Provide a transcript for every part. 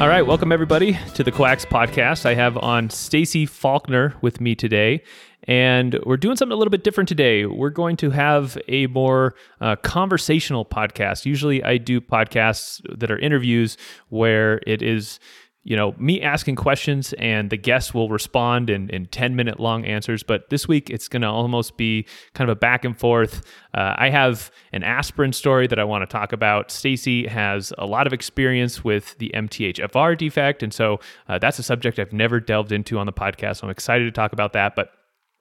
All right, welcome everybody to the Quacks podcast. I have on Stacy Faulkner with me today, and we're doing something a little bit different today. We're going to have a more uh, conversational podcast. Usually, I do podcasts that are interviews where it is you know, me asking questions and the guests will respond in, in 10 minute long answers. But this week it's going to almost be kind of a back and forth. Uh, I have an aspirin story that I want to talk about. Stacy has a lot of experience with the MTHFR defect. And so uh, that's a subject I've never delved into on the podcast. So I'm excited to talk about that. But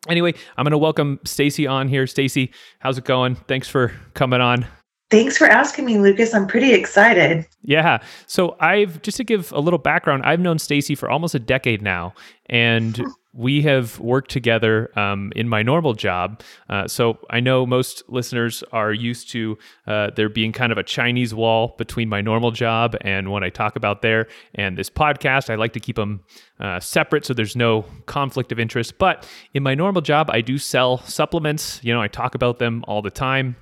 anyway, I'm going to welcome Stacy on here. Stacy, how's it going? Thanks for coming on. Thanks for asking me, Lucas. I'm pretty excited. Yeah. So I've just to give a little background, I've known Stacy for almost a decade now, and we have worked together um, in my normal job. Uh, so I know most listeners are used to uh, there being kind of a Chinese wall between my normal job and what I talk about there and this podcast. I like to keep them uh, separate so there's no conflict of interest. But in my normal job, I do sell supplements. You know, I talk about them all the time.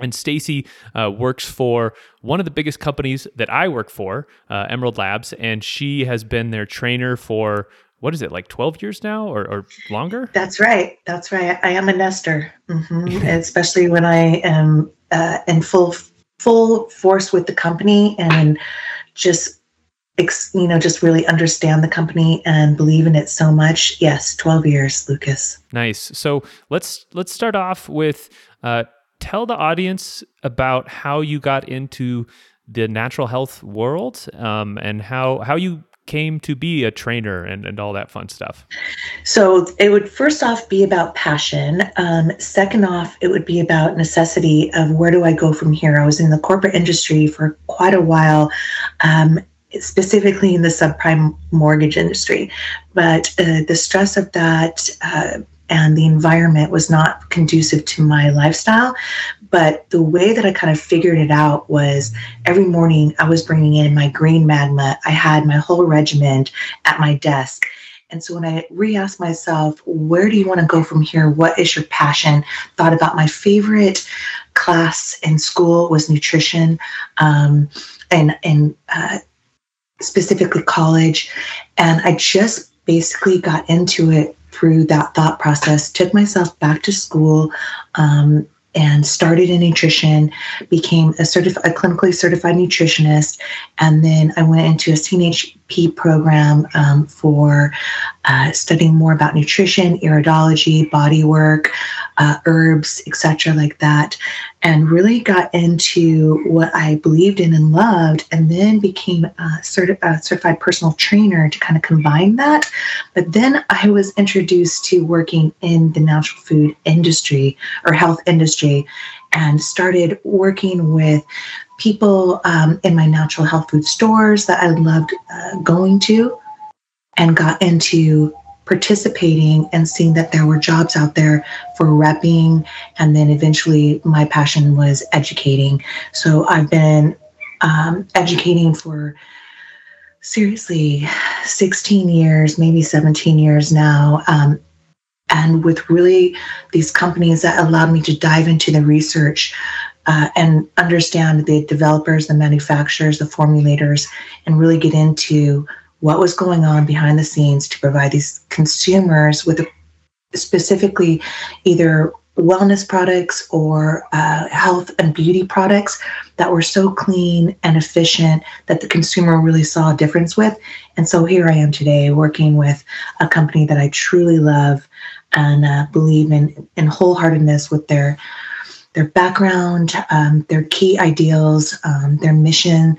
And Stacy uh, works for one of the biggest companies that I work for, uh, Emerald Labs, and she has been their trainer for what is it like 12 years now or, or longer? That's right. That's right. I am a nester. Mm-hmm. especially when i am uh, in full full force with the company and just you know just really understand the company and believe in it so much. Yes 12 years lucas. Nice. So let's let's start off with uh, tell the audience about how you got into the natural health world um, and how how you came to be a trainer and, and all that fun stuff? So it would first off be about passion. Um, second off, it would be about necessity of where do I go from here? I was in the corporate industry for quite a while. Um, specifically in the subprime mortgage industry. But uh, the stress of that uh, and the environment was not conducive to my lifestyle. But the way that I kind of figured it out was every morning I was bringing in my green magma. I had my whole regiment at my desk. And so when I re asked myself, where do you want to go from here? What is your passion? Thought about my favorite class in school was nutrition um, and, and uh, specifically college. And I just basically got into it through that thought process, took myself back to school, um, and started in nutrition, became a, certif- a clinically certified nutritionist, and then I went into a CNHP program um, for uh, studying more about nutrition, iridology, body work, uh, herbs, etc., like that, and really got into what I believed in and loved, and then became a, certi- a certified personal trainer to kind of combine that. But then I was introduced to working in the natural food industry or health industry, and started working with people um, in my natural health food stores that I loved uh, going to, and got into participating and seeing that there were jobs out there for repping. And then eventually my passion was educating. So I've been um, educating for seriously 16 years, maybe 17 years now. Um, and with really these companies that allowed me to dive into the research uh, and understand the developers, the manufacturers, the formulators, and really get into what was going on behind the scenes to provide these consumers with specifically either wellness products or uh, health and beauty products that were so clean and efficient that the consumer really saw a difference with. And so here I am today working with a company that I truly love and uh, believe in in wholeheartedness with their their background, um, their key ideals, um, their mission,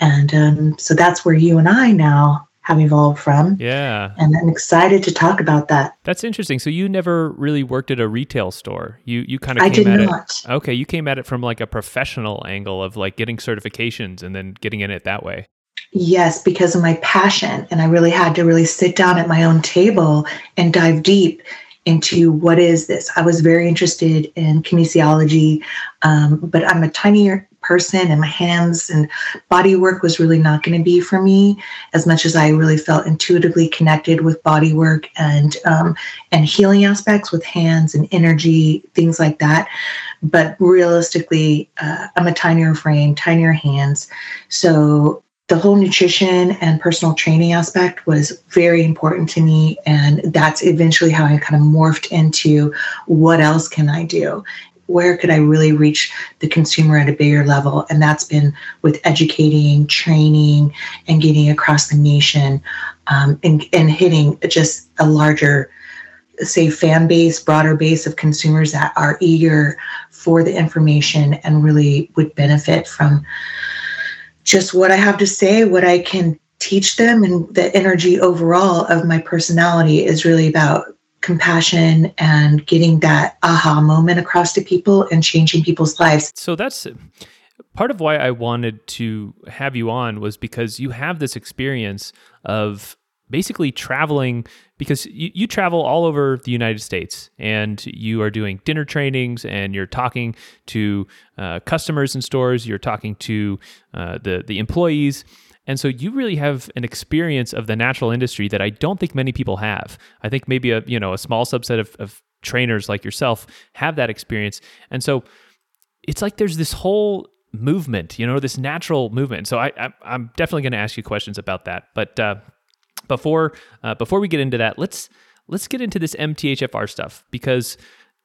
and um, so that's where you and I now have evolved from. Yeah. And I'm excited to talk about that. That's interesting. So you never really worked at a retail store. You you kind of came at not. it. Okay, you came at it from like a professional angle of like getting certifications and then getting in it that way. Yes, because of my passion. And I really had to really sit down at my own table and dive deep into what is this. I was very interested in kinesiology, um, but I'm a tinier person and my hands and body work was really not going to be for me as much as I really felt intuitively connected with body work and um, and healing aspects with hands and energy things like that but realistically uh, I'm a tinier frame tinier hands so the whole nutrition and personal training aspect was very important to me. And that's eventually how I kind of morphed into what else can I do? Where could I really reach the consumer at a bigger level? And that's been with educating, training, and getting across the nation um, and, and hitting just a larger, say, fan base, broader base of consumers that are eager for the information and really would benefit from just what I have to say, what I can teach them, and the energy overall of my personality is really about compassion and getting that aha moment across to people and changing people's lives. So that's part of why I wanted to have you on was because you have this experience of basically traveling because you, you travel all over the United States and you are doing dinner trainings and you're talking to uh, customers in stores, you're talking to uh, the the employees. And so you really have an experience of the natural industry that I don't think many people have. I think maybe a you know a small subset of, of trainers like yourself have that experience. And so it's like there's this whole movement, you know, this natural movement. So I, I am definitely going to ask you questions about that. But uh, before uh, before we get into that, let's let's get into this MTHFR stuff because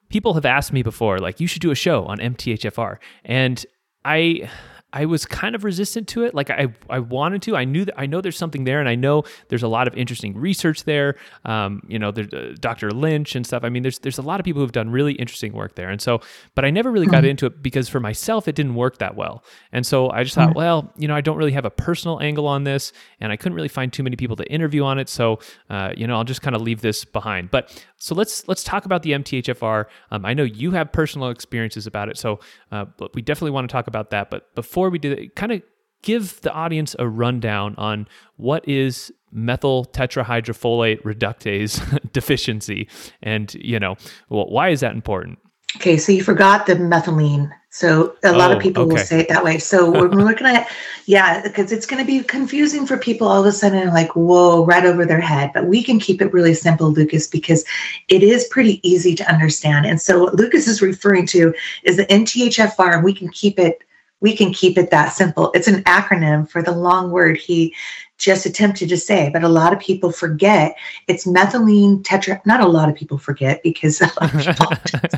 people have asked me before, like you should do a show on MTHFR, and I I was kind of resistant to it. Like I, I wanted to. I knew that I know there's something there, and I know there's a lot of interesting research there. Um, you know, there's uh, Dr. Lynch and stuff. I mean, there's there's a lot of people who've done really interesting work there, and so, but I never really got mm-hmm. into it because for myself it didn't work that well, and so I just thought, mm-hmm. well, you know, I don't really have a personal angle on this, and I couldn't really find too many people to interview on it, so uh, you know, I'll just kind of leave this behind. But so let's let's talk about the MTHFR. Um, I know you have personal experiences about it, so uh, we definitely want to talk about that. But before we do kind of give the audience a rundown on what is methyl tetrahydrofolate reductase deficiency, and you know, well, why is that important? Okay, so you forgot the methylene. So a lot oh, of people okay. will say it that way. So we're looking at, yeah, because it's going to be confusing for people all of a sudden, like, whoa, right over their head. But we can keep it really simple, Lucas, because it is pretty easy to understand. And so what Lucas is referring to is the MTHFR, and we can keep it we can keep it that simple. It's an acronym for the long word he just attempted to say, but a lot of people forget it's methylene tetra. Not a lot of people forget because people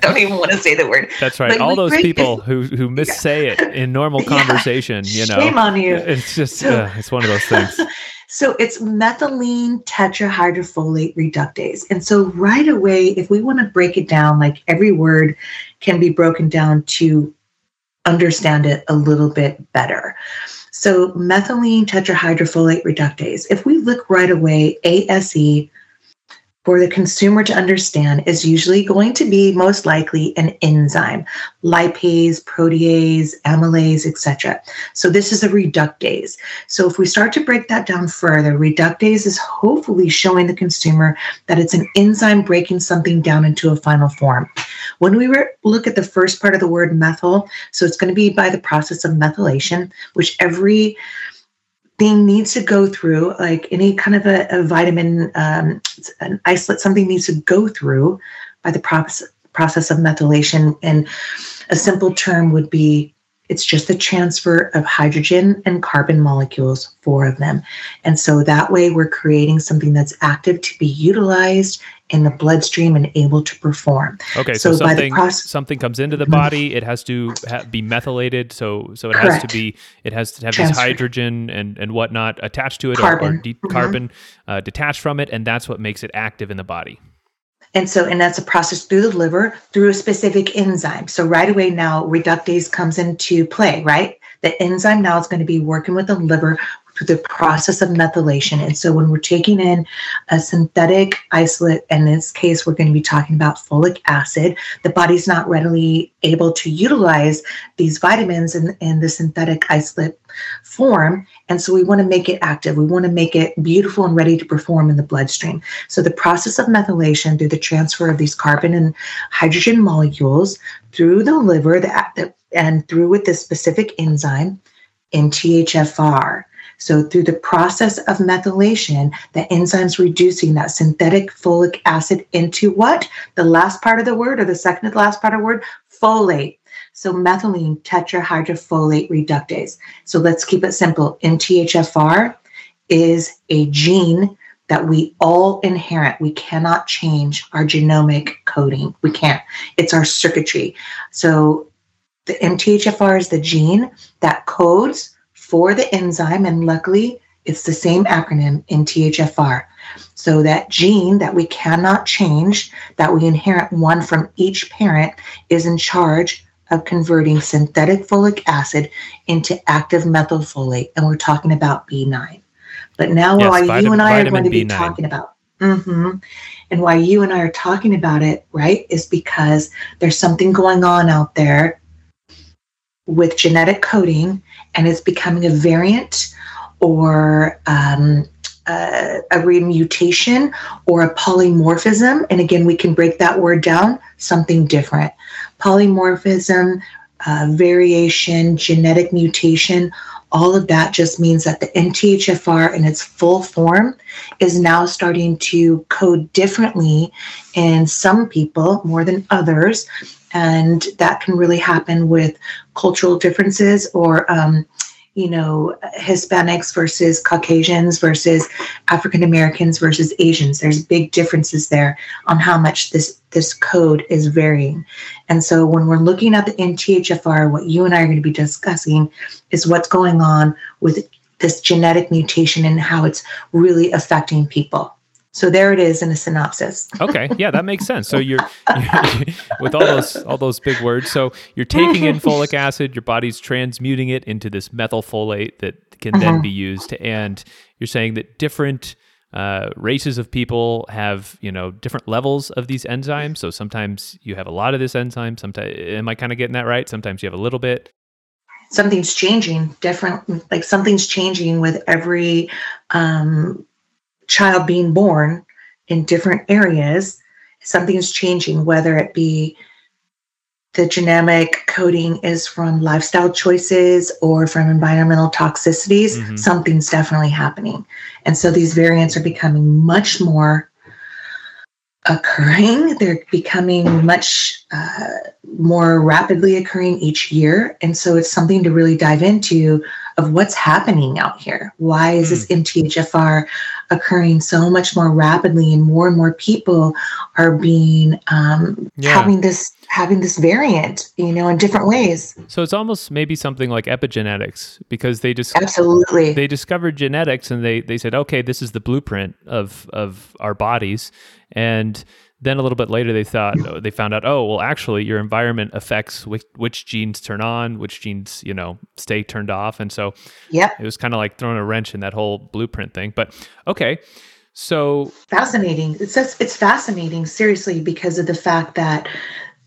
don't even want to say the word. That's right. But All those people who who missay yeah. it in normal conversation, yeah. you know, shame on you. It's just so, uh, it's one of those things. So it's methylene tetrahydrofolate reductase. And so right away, if we want to break it down, like every word can be broken down to understand it a little bit better. So, methylene tetrahydrofolate reductase, if we look right away, ASE for the consumer to understand is usually going to be most likely an enzyme lipase protease amylase etc so this is a reductase. So if we start to break that down further reductase is hopefully showing the consumer that it's an enzyme breaking something down into a final form. When we re- look at the first part of the word methyl so it's going to be by the process of methylation which every thing needs to go through, like any kind of a, a vitamin, um, an isolate, something needs to go through by the process, process of methylation. And a simple term would be it's just the transfer of hydrogen and carbon molecules, four of them. And so that way we're creating something that's active to be utilized in the bloodstream and able to perform. Okay, so, so something process- something comes into the body, it has to ha- be methylated. So so it Correct. has to be it has to have this hydrogen and and whatnot attached to it carbon. or, or de- mm-hmm. carbon uh, detached from it, and that's what makes it active in the body. And so, and that's a process through the liver through a specific enzyme. So right away now, reductase comes into play, right? The enzyme now is going to be working with the liver through the process of methylation. And so when we're taking in a synthetic isolate, in this case, we're going to be talking about folic acid, the body's not readily able to utilize these vitamins in, in the synthetic isolate form. And so we want to make it active. We want to make it beautiful and ready to perform in the bloodstream. So the process of methylation through the transfer of these carbon and hydrogen molecules through the liver the, and through with this specific enzyme MTHFR so, through the process of methylation, the enzyme's reducing that synthetic folic acid into what? The last part of the word, or the second to the last part of the word? Folate. So methylene tetrahydrofolate reductase. So let's keep it simple. MTHFR is a gene that we all inherit. We cannot change our genomic coding. We can't. It's our circuitry. So the MTHFR is the gene that codes for the enzyme, and luckily it's the same acronym in THFR. So that gene that we cannot change, that we inherit one from each parent, is in charge of converting synthetic folic acid into active methylfolate. And we're talking about B9. But now, yes, why vitamin, you and I are going to be B9. talking about, mm-hmm, and why you and I are talking about it, right, is because there's something going on out there with genetic coding, and it's becoming a variant or um, uh, a remutation or a polymorphism. And again, we can break that word down something different. Polymorphism, uh, variation, genetic mutation, all of that just means that the MTHFR in its full form is now starting to code differently in some people more than others. And that can really happen with cultural differences or um, you know, Hispanics versus Caucasians versus African Americans versus Asians. There's big differences there on how much this this code is varying. And so when we're looking at the MTHFR what you and I are going to be discussing is what's going on with this genetic mutation and how it's really affecting people. So there it is in a synopsis. okay, yeah, that makes sense. So you're, you're, with all those all those big words. So you're taking in folic acid, your body's transmuting it into this methylfolate that can then mm-hmm. be used. And you're saying that different uh, races of people have you know different levels of these enzymes. So sometimes you have a lot of this enzyme. Sometimes am I kind of getting that right? Sometimes you have a little bit. Something's changing. Different, like something's changing with every um, child being born in different areas, something is changing, whether it be the genetic coding is from lifestyle choices or from environmental toxicities, mm-hmm. something's definitely happening. And so these variants are becoming much more occurring. They're becoming much uh, more rapidly occurring each year. And so it's something to really dive into of what's happening out here. Why is this MTHFR hmm. occurring so much more rapidly, and more and more people are being um, yeah. having this having this variant, you know, in different ways. So it's almost maybe something like epigenetics because they just absolutely they discovered genetics and they they said, okay, this is the blueprint of of our bodies, and then a little bit later they thought they found out oh well actually your environment affects which, which genes turn on which genes you know stay turned off. And so yeah it was kind of like throwing a wrench in that whole blueprint thing. But okay so fascinating. It's just, it's fascinating seriously because of the fact that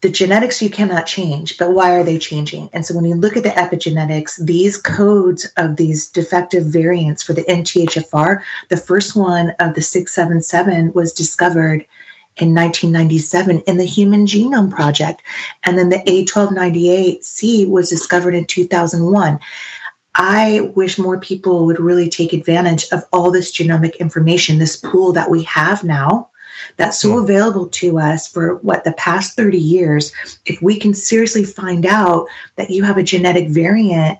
the genetics you cannot change, but why are they changing? And so when you look at the epigenetics, these codes of these defective variants for the MTHFR, the first one of the 677 was discovered in 1997 in the Human Genome Project. And then the A1298C was discovered in 2001. I wish more people would really take advantage of all this genomic information, this pool that we have now that's so available to us for what the past 30 years. If we can seriously find out that you have a genetic variant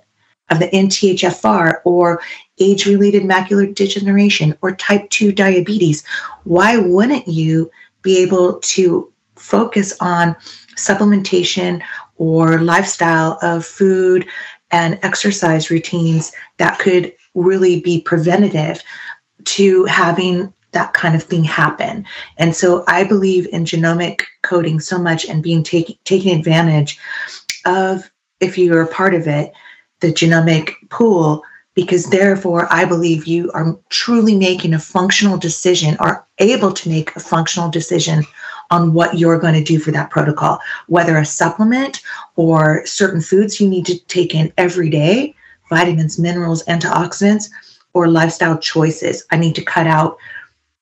of the MTHFR or age related macular degeneration or type 2 diabetes, why wouldn't you be able to focus on supplementation or lifestyle of food and exercise routines that could really be preventative to having that kind of thing happen. And so I believe in genomic coding so much and being taking taking advantage of if you're a part of it, the genomic pool because therefore I believe you are truly making a functional decision or able to make a functional decision on what you're going to do for that protocol, whether a supplement or certain foods you need to take in every day, vitamins, minerals, antioxidants, or lifestyle choices. I need to cut out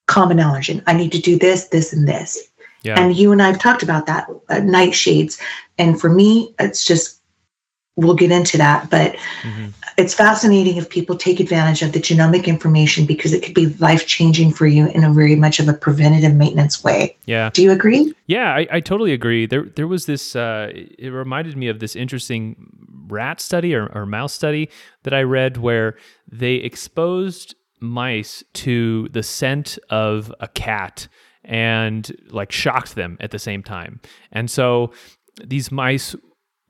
common allergen. I need to do this, this, and this. Yeah. And you and I have talked about that uh, nightshades. And for me, it's just we'll get into that. But mm-hmm. it's fascinating if people take advantage of the genomic information because it could be life changing for you in a very much of a preventative maintenance way. Yeah. Do you agree? Yeah, I, I totally agree. There there was this. Uh, it reminded me of this interesting rat study or, or mouse study that I read where they exposed mice to the scent of a cat and like shocked them at the same time. And so these mice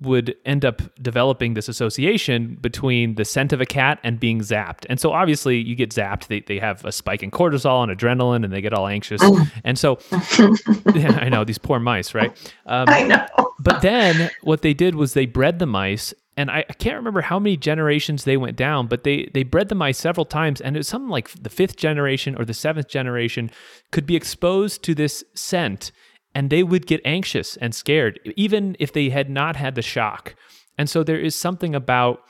would end up developing this association between the scent of a cat and being zapped. And so obviously you get zapped, they, they have a spike in cortisol and adrenaline and they get all anxious. Oh. And so yeah, I know these poor mice, right? Um, I know. but then what they did was they bred the mice and I, I, can't remember how many generations they went down, but they they bred the mice several times, and it was something like the fifth generation or the seventh generation could be exposed to this scent, and they would get anxious and scared, even if they had not had the shock. And so there is something about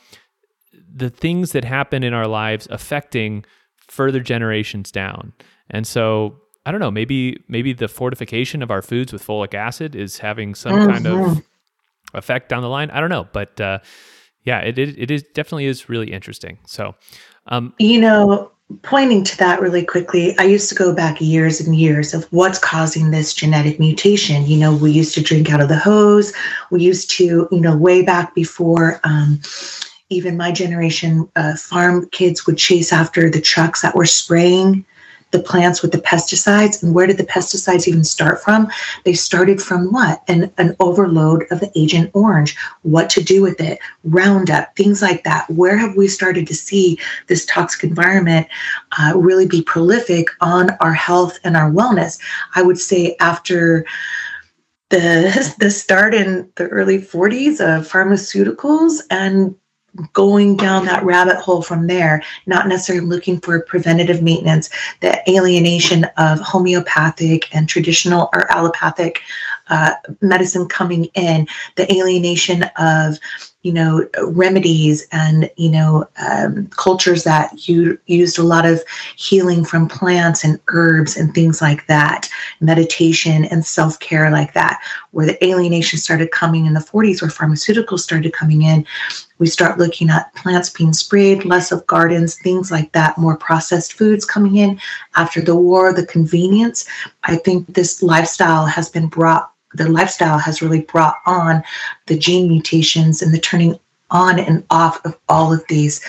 the things that happen in our lives affecting further generations down. And so I don't know, maybe maybe the fortification of our foods with folic acid is having some mm-hmm. kind of effect down the line. I don't know, but uh, yeah, it, it it is definitely is really interesting. So, um, you know, pointing to that really quickly, I used to go back years and years of what's causing this genetic mutation. You know, we used to drink out of the hose. We used to, you know, way back before um, even my generation, uh, farm kids would chase after the trucks that were spraying the plants with the pesticides. And where did the pesticides even start from? They started from what? An, an overload of the Agent Orange, what to do with it, Roundup, things like that. Where have we started to see this toxic environment uh, really be prolific on our health and our wellness? I would say after the, the start in the early 40s of pharmaceuticals and going down that rabbit hole from there, not necessarily looking for preventative maintenance, the alienation of homeopathic and traditional or allopathic uh, medicine coming in, the alienation of you know remedies and you know um, cultures that you used a lot of healing from plants and herbs and things like that meditation and self-care like that where the alienation started coming in the 40s where pharmaceuticals started coming in. We start looking at plants being sprayed less of gardens things like that more processed foods coming in. After the war the convenience i think this lifestyle has been brought the lifestyle has really brought on the gene mutations and the turning on and off of all of these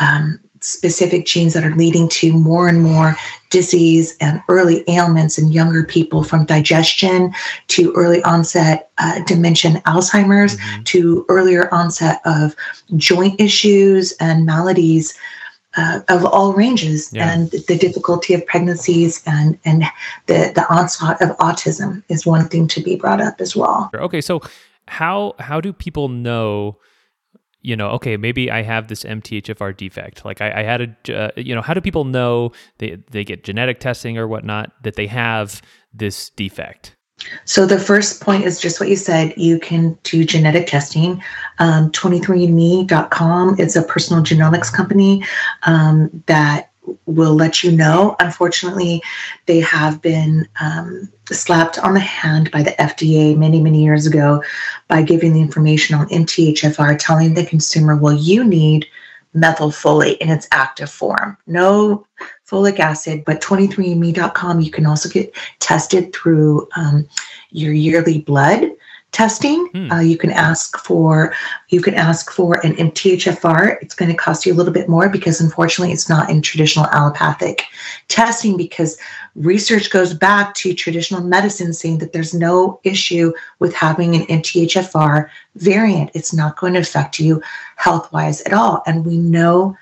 um, specific genes that are leading to more and more disease and early ailments in younger people from digestion to early onset uh, dementia alzheimer's mm-hmm. to earlier onset of joint issues and maladies uh, of all ranges yeah. and the difficulty of pregnancies and and the the onslaught of autism is one thing to be brought up as well. Okay so how how do people know you know okay maybe i have this mthfr defect. Like i, I had a uh, you know how do people know they they get genetic testing or whatnot that they have this defect so the first point is just what you said. You can do genetic testing. Um, 23andMe.com is a personal genomics company um, that will let you know. Unfortunately, they have been um, slapped on the hand by the FDA many, many years ago by giving the information on MTHFR, telling the consumer, well, you need methylfolate in its active form. No folic acid, but 23andMe.com, you can also get tested through um, your yearly blood testing. Hmm. Uh, you can ask for you can ask for an MTHFR. It's going to cost you a little bit more because unfortunately it's not in traditional allopathic testing because research goes back to traditional medicine saying that there's no issue with having an MTHFR variant. It's not going to affect you health wise at all. And we know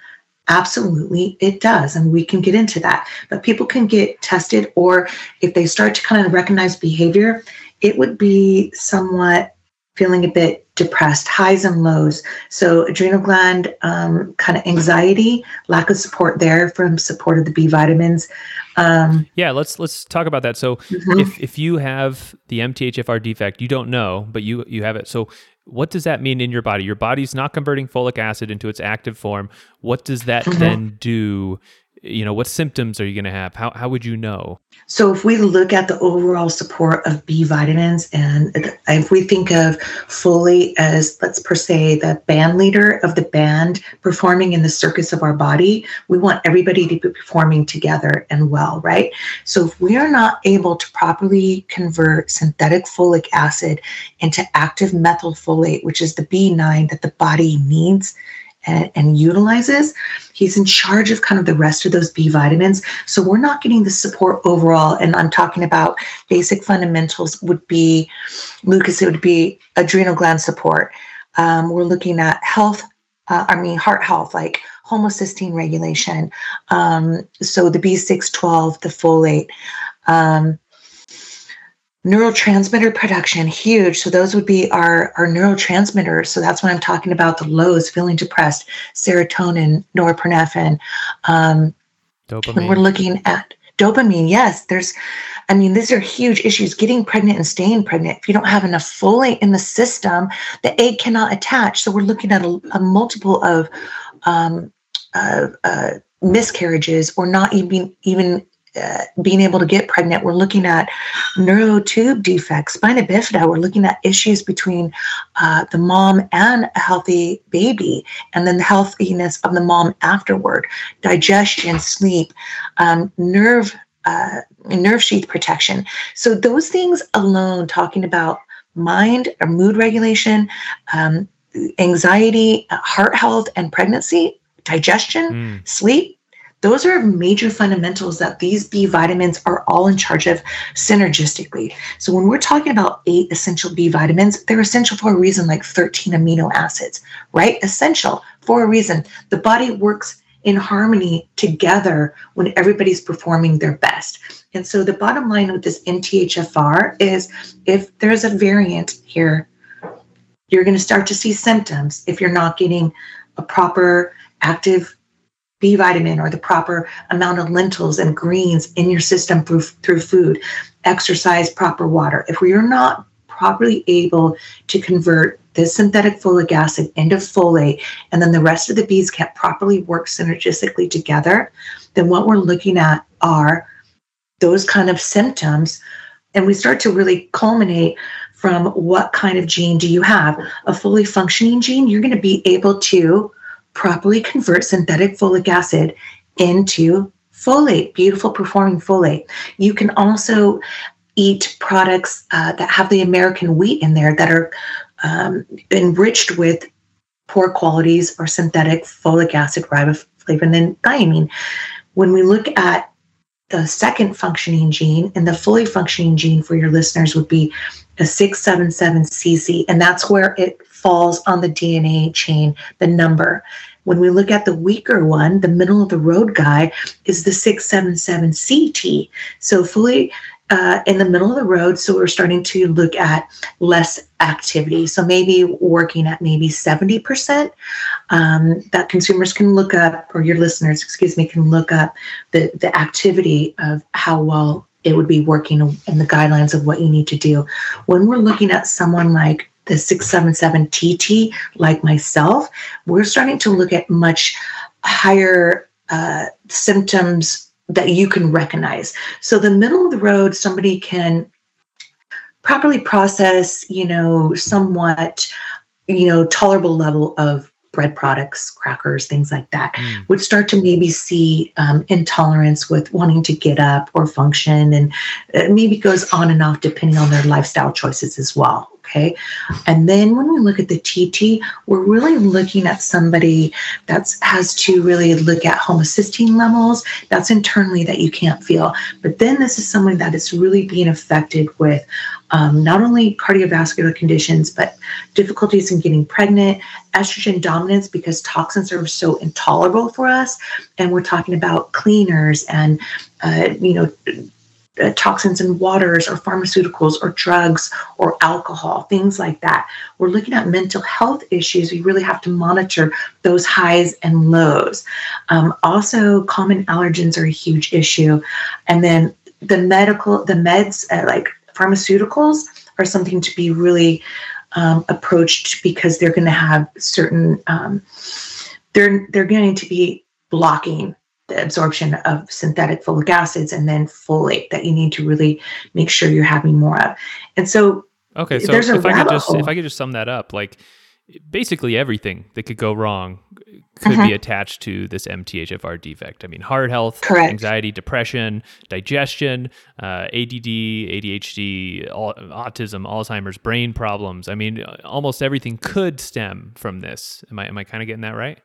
Absolutely, it does. And we can get into that. But people can get tested, or if they start to kind of recognize behavior, it would be somewhat feeling a bit depressed, highs and lows. So, adrenal gland um, kind of anxiety, lack of support there from support of the B vitamins. Um, yeah, let's let's talk about that. So, mm-hmm. if if you have the MTHFR defect, you don't know, but you you have it. So, what does that mean in your body? Your body's not converting folic acid into its active form. What does that mm-hmm. then do you know what symptoms are you going to have? How, how would you know? So if we look at the overall support of b vitamins and if we think of folate as let's per se the band leader of the band performing in the circus of our body we want everybody to be performing together and well right? So if we are not able to properly convert synthetic folic acid into active methylfolate which is the b9 that the body needs and, and, utilizes, he's in charge of kind of the rest of those B vitamins. So we're not getting the support overall. And I'm talking about basic fundamentals would be, Lucas, it would be adrenal gland support. Um, we're looking at health, uh, I mean, heart health, like homocysteine regulation. Um, so the B612, the folate. Um, neurotransmitter production huge. So those would be our our neurotransmitters. So that's when i'm talking about the lows feeling depressed serotonin norepinephrine um dopamine. when we're looking at dopamine. Yes there's i mean these are huge issues. Getting pregnant and staying pregnant if you don't have enough folate in the system the egg cannot attach. So we're looking at a, a multiple of um, uh, uh, miscarriages or not even even uh, being able to get pregnant. We're looking at neural tube defects, spina bifida. We're looking at issues between uh, the mom and a healthy baby, and then the healthiness of the mom afterward, digestion, sleep, um, nerve. Uh, nerve sheath protection. So, those things alone, talking about mind or mood regulation, um, anxiety, heart health, and pregnancy, digestion, mm. sleep, those are major fundamentals that these B vitamins are all in charge of synergistically. So when we're talking about eight essential B vitamins, they're essential for a reason, like 13 amino acids, right? Essential for a reason. The body works in harmony together when everybody's performing their best. And so the bottom line with this MTHFR is if there's a variant here, you're going to start to see symptoms if you're not getting a proper active B vitamin or the proper amount of lentils and greens in your system through, through food, exercise, proper water. If we are not properly able to convert this synthetic folic acid into folate, and then the rest of the bees can't properly work synergistically together, then what we're looking at are those kind of symptoms. And we start to really culminate from what kind of gene do you have? A fully functioning gene, you're going to be able to properly convert synthetic folic acid into folate, beautiful performing folate. You can also eat products uh, that have the American wheat in there that are um, enriched with poor qualities or synthetic folic acid, riboflavin, and thiamine. When we look at the second functioning gene and the fully functioning gene for your listeners would be a 677cc, and that's where it falls on the DNA chain, the number. When we look at the weaker one, the middle of the road guy is the 677CT. So fully uh, in the middle of the road. So we're starting to look at less activity. So maybe working at maybe 70% um, that consumers can look up, or your listeners, excuse me, can look up the, the activity of how well it would be working and the guidelines of what you need to do. When we're looking at someone like the 677 TT, like myself, we're starting to look at much higher uh, symptoms that you can recognize. So the middle of the road, somebody can properly process, you know, somewhat, you know, tolerable level of bread products, crackers, things like that, mm. would start to maybe see um, intolerance with wanting to get up or function, and maybe goes on and off depending on their lifestyle choices as well. Okay. And then when we look at the TT, we're really looking at somebody that has to really look at homocysteine levels. That's internally that you can't feel. But then this is someone that is really being affected with um, not only cardiovascular conditions, but difficulties in getting pregnant, estrogen dominance because toxins are so intolerable for us. And we're talking about cleaners and, uh, you know, uh, toxins in waters or pharmaceuticals or drugs or alcohol, things like that. We're looking at mental health issues. We really have to monitor those highs and lows. Um, also, common allergens are a huge issue. And then the medical, the meds, uh, like pharmaceuticals, are something to be really um, approached because they're going to have certain, um, they're, they're going to be blocking the absorption of synthetic folic acids and then folate that you need to really make sure you're having more of. And so Okay, so if I could just hole. if I could just sum that up, like basically everything that could go wrong could uh-huh. be attached to this MTHFR defect. I mean, heart health, Correct. anxiety, depression, digestion, uh, ADD, ADHD, all, autism, Alzheimer's, brain problems. I mean, almost everything could stem from this. Am I am I kind of getting that right?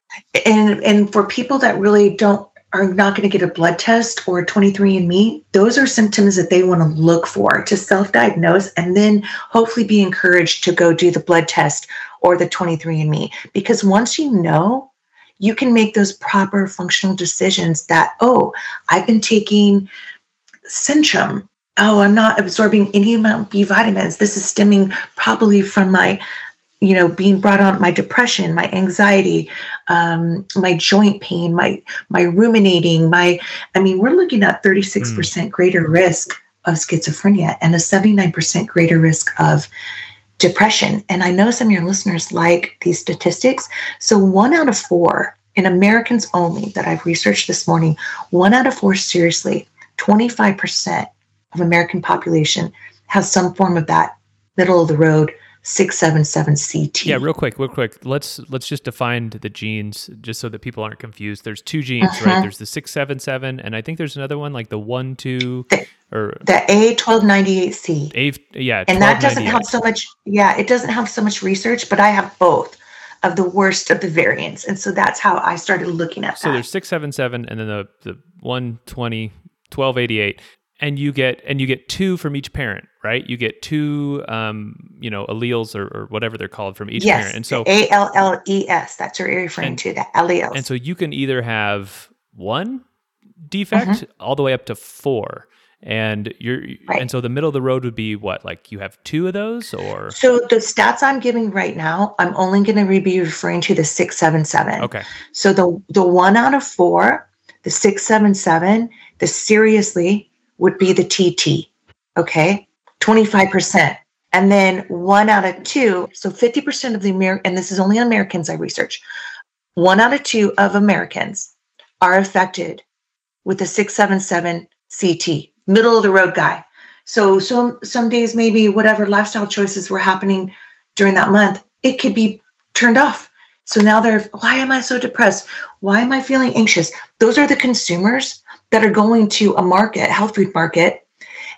And and for people that really don't are not going to get a blood test or a 23andMe, those are symptoms that they want to look for to self diagnose and then hopefully be encouraged to go do the blood test or the 23andMe. Because once you know, you can make those proper functional decisions that, oh, I've been taking Centrum. Oh, I'm not absorbing any amount of B vitamins. This is stemming probably from my you know being brought on my depression my anxiety um, my joint pain my my ruminating my i mean we're looking at 36% mm. greater risk of schizophrenia and a 79% greater risk of depression and i know some of your listeners like these statistics so one out of four in americans only that i've researched this morning one out of four seriously 25% of american population has some form of that middle of the road 677CT. Yeah, real quick, real quick. Let's let's just define the genes just so that people aren't confused. There's two genes, uh-huh. right? There's the 677 and I think there's another one like the 1 2 the, or the A1298C. A yeah, and that doesn't have so much yeah, it doesn't have so much research, but I have both of the worst of the variants. And so that's how I started looking at so that. there's 677 and then the the 120 1288 and you get and you get two from each parent right? You get two um, you know alleles or, or, whatever they're called from each yes, parent. And so a-l-l-e-s that's what you're referring and, to the alleles. and so you can either have one defect mm-hmm. all the way up to four. And you're right. and so the middle of the road would be what like you have two of those or? So the stats i'm giving right now i'm only going to be referring to the 677 okay. So the the one out of four the 677 the seriously would be the TT. Okay. 25%. And then one out of two, so 50% of the American, and this is only Americans I research, one out of two of Americans are affected with the 677 CT, middle of the road guy. So some some days maybe whatever lifestyle choices were happening during that month, it could be turned off. So now they're why am I so depressed? Why am I feeling anxious? Those are the consumers that are going to a market, health food market,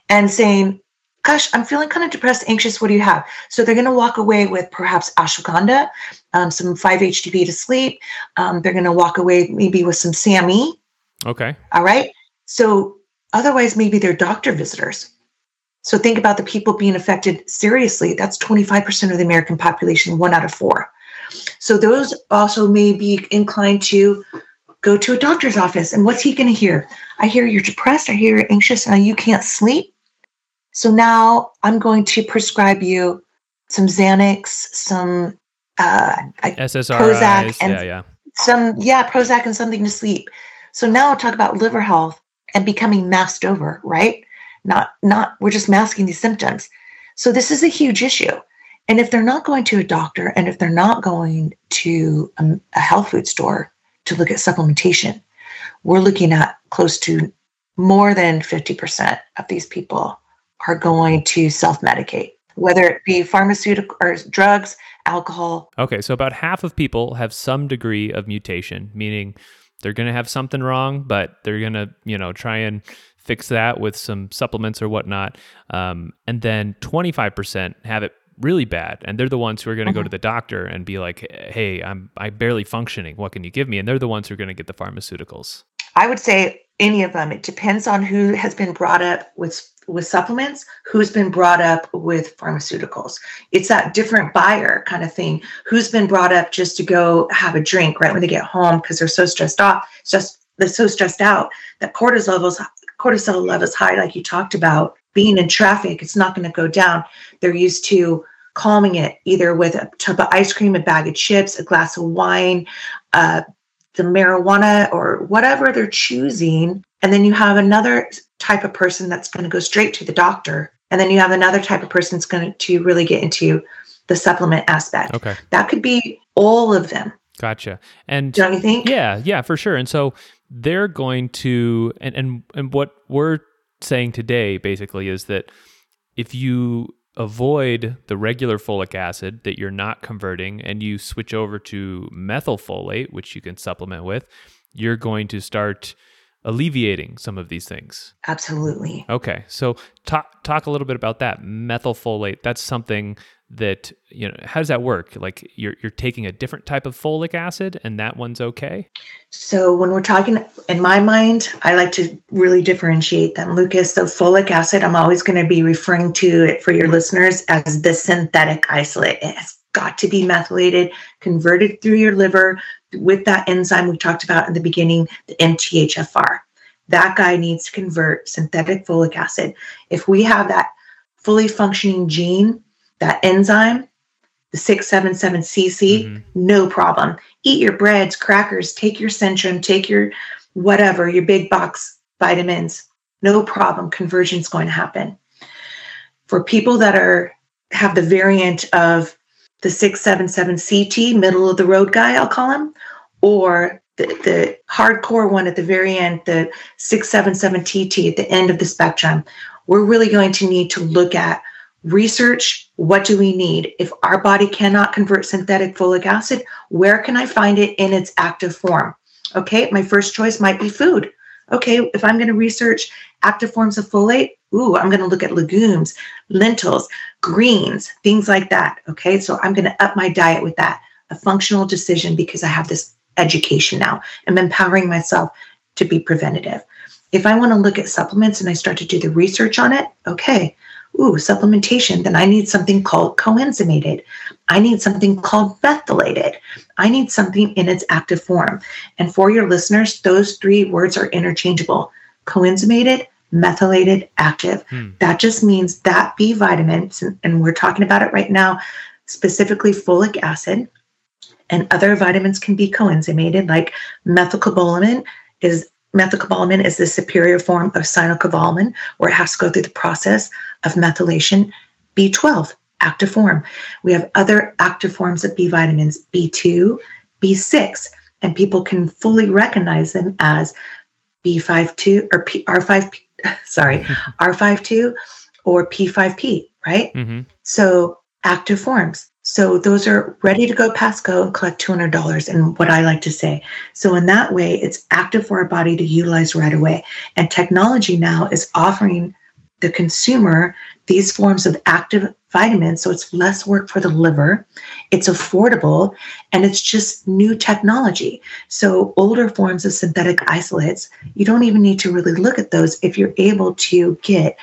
and saying, Gosh, I'm feeling kind of depressed, anxious. What do you have? So they're going to walk away with perhaps ashwagandha, um, some 5-HTP to sleep. Um, they're going to walk away maybe with some SAMe. Okay. All right. So otherwise, maybe they're doctor visitors. So think about the people being affected seriously. That's 25% of the American population, one out of four. So those also may be inclined to go to a doctor's office. And what's he going to hear? I hear you're depressed. I hear you're anxious and you can't sleep. So now I'm going to prescribe you some Xanax, some uh, Prozac, and yeah, yeah. some yeah Prozac and something to sleep. So now I'll talk about liver health and becoming masked over, right? Not not we're just masking these symptoms. So this is a huge issue. And if they're not going to a doctor and if they're not going to a, um, a health food store, to look at supplementation, we're looking at close to more than 50% of these people are going to self medicate, whether it be pharmaceutical or drugs, alcohol. Okay, so about half of people have some degree of mutation, meaning they're going to have something wrong, but they're going to, you know, try and fix that with some supplements or whatnot. Um, and then 25% have it really bad and they're the ones who are going to go to uh-huh. the doctor and be like hey i'm i barely functioning. What can you give me? And they're the ones who are going to get the pharmaceuticals. I would say any of them. It depends on who has been brought up with with supplements who's been brought up with pharmaceuticals. It's that different buyer kind of thing. Who's been brought up just to go have a drink right when they get home because they're so stressed off it's just they're so stressed out that cortisol levels cortisol levels high like you talked about being in traffic, it's not going to go down. They're used to calming it either with a tub of ice cream, a bag of chips, a glass of wine, uh, the marijuana, or whatever they're choosing. And then you have another type of person that's going to go straight to the doctor. And then you have another type of person that's going to really get into the supplement aspect. Okay. That could be all of them. Gotcha. And don't you think? Yeah, yeah, for sure. And so they're going to and and and what we're saying today basically is that if you avoid the regular folic acid that you're not converting and you switch over to methylfolate, which you can supplement with, you're going to start alleviating some of these things. Absolutely. Okay. So talk talk a little bit about that. Methylfolate, that's something that, you know, how does that work? Like you're you're taking a different type of folic acid and that one's okay? So when we're talking in my mind, I like to really differentiate them, Lucas. So folic acid, I'm always going to be referring to it for your listeners as the synthetic isolate. It has got to be methylated, converted through your liver with that enzyme we talked about in the beginning, the MTHFR. That guy needs to convert synthetic folic acid. If we have that fully functioning gene, that enzyme, the 677cc, mm-hmm. no problem. Eat your breads, crackers, take your Centrum, take your whatever, your big box vitamins, no problem. Conversion is going to happen. For people that are have the variant of the 677CT, middle of the road guy, I'll call him, or the, the hardcore one at the very end, the 677TT at the end of the spectrum, we're really going to need to look at research what do we need? If our body cannot convert synthetic folic acid where can i find it in its active form? Okay my first choice might be food. Okay if i'm going to research active forms of folate ooh i'm going to look at legumes lentils greens things like that okay? So i'm going to up my diet with that. A functional decision because i have this education now. I'm empowering myself to be preventative. If i want to look at supplements and i start to do the research on it okay ooh, supplementation, then I need something called coenzymated. I need something called methylated. I need something in its active form. And for your listeners, those three words are interchangeable coenzymated, methylated, active. Hmm. That just means that B vitamins, and we're talking about it right now, specifically folic acid, and other vitamins can be coenzymated, like methylcobalamin is methylcobalamin is the superior form of cyanocobalamin, where it has to go through the process of methylation. B12, active form. We have other active forms of B vitamins, B2, B6, and people can fully recognize them as B52 or P, R5, sorry, R52 or P5P, right? Mm-hmm. So active forms. So those are ready to go past go and collect $200 and what I like to say. So in that way, it's active for our body to utilize right away. And technology now is offering the consumer these forms of active vitamins. So it's less work for the liver, it's affordable, and it's just new technology. So older forms of synthetic isolates, you don't even need to really look at those if you're able to get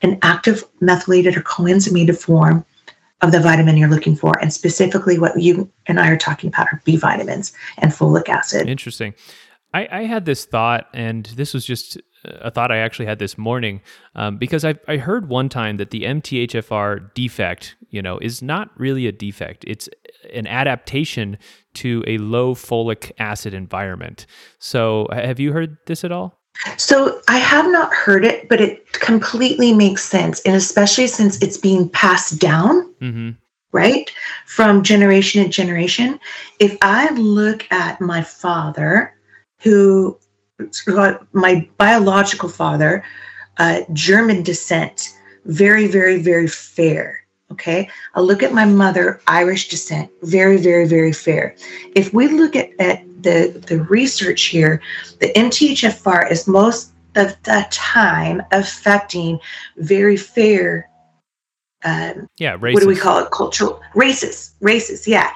an active methylated or coenzymated form of the vitamin you're looking for, and specifically what you and I are talking about are B vitamins and folic acid. Interesting. I, I had this thought, and this was just a thought I actually had this morning um, because I, I heard one time that the MTHFR defect, you know, is not really a defect. It's an adaptation to a low folic acid environment. So, have you heard this at all? So I have not heard it, but it completely makes sense. And especially since it's being passed down, mm-hmm. right, from generation to generation. If I look at my father, who, my biological father, uh, German descent, very, very, very fair. Okay. I look at my mother, Irish descent, very, very, very fair. If we look at, at the, the research here, the MTHFR is most of the time affecting very fair. Um, yeah, What do we call it? Cultural races, races. Yeah.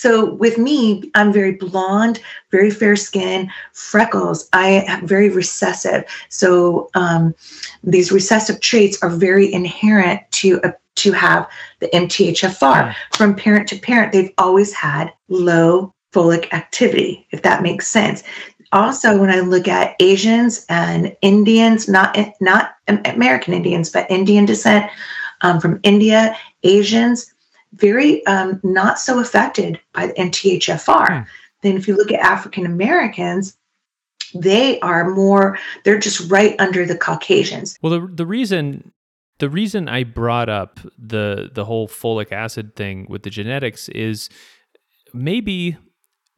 So with me, I'm very blonde, very fair skin, freckles. I am very recessive. So um, these recessive traits are very inherent to a to have the MTHFR. From parent to parent, they've always had low folic activity, if that makes sense. Also, when I look at Asians and Indians, not not American Indians, but Indian descent um, from India, Asians, very um, not so affected by the MTHFR. Hmm. Then, if you look at African Americans, they are more they're just right under the Caucasians. Well, the the reason the reason I brought up the the whole folic acid thing with the genetics is maybe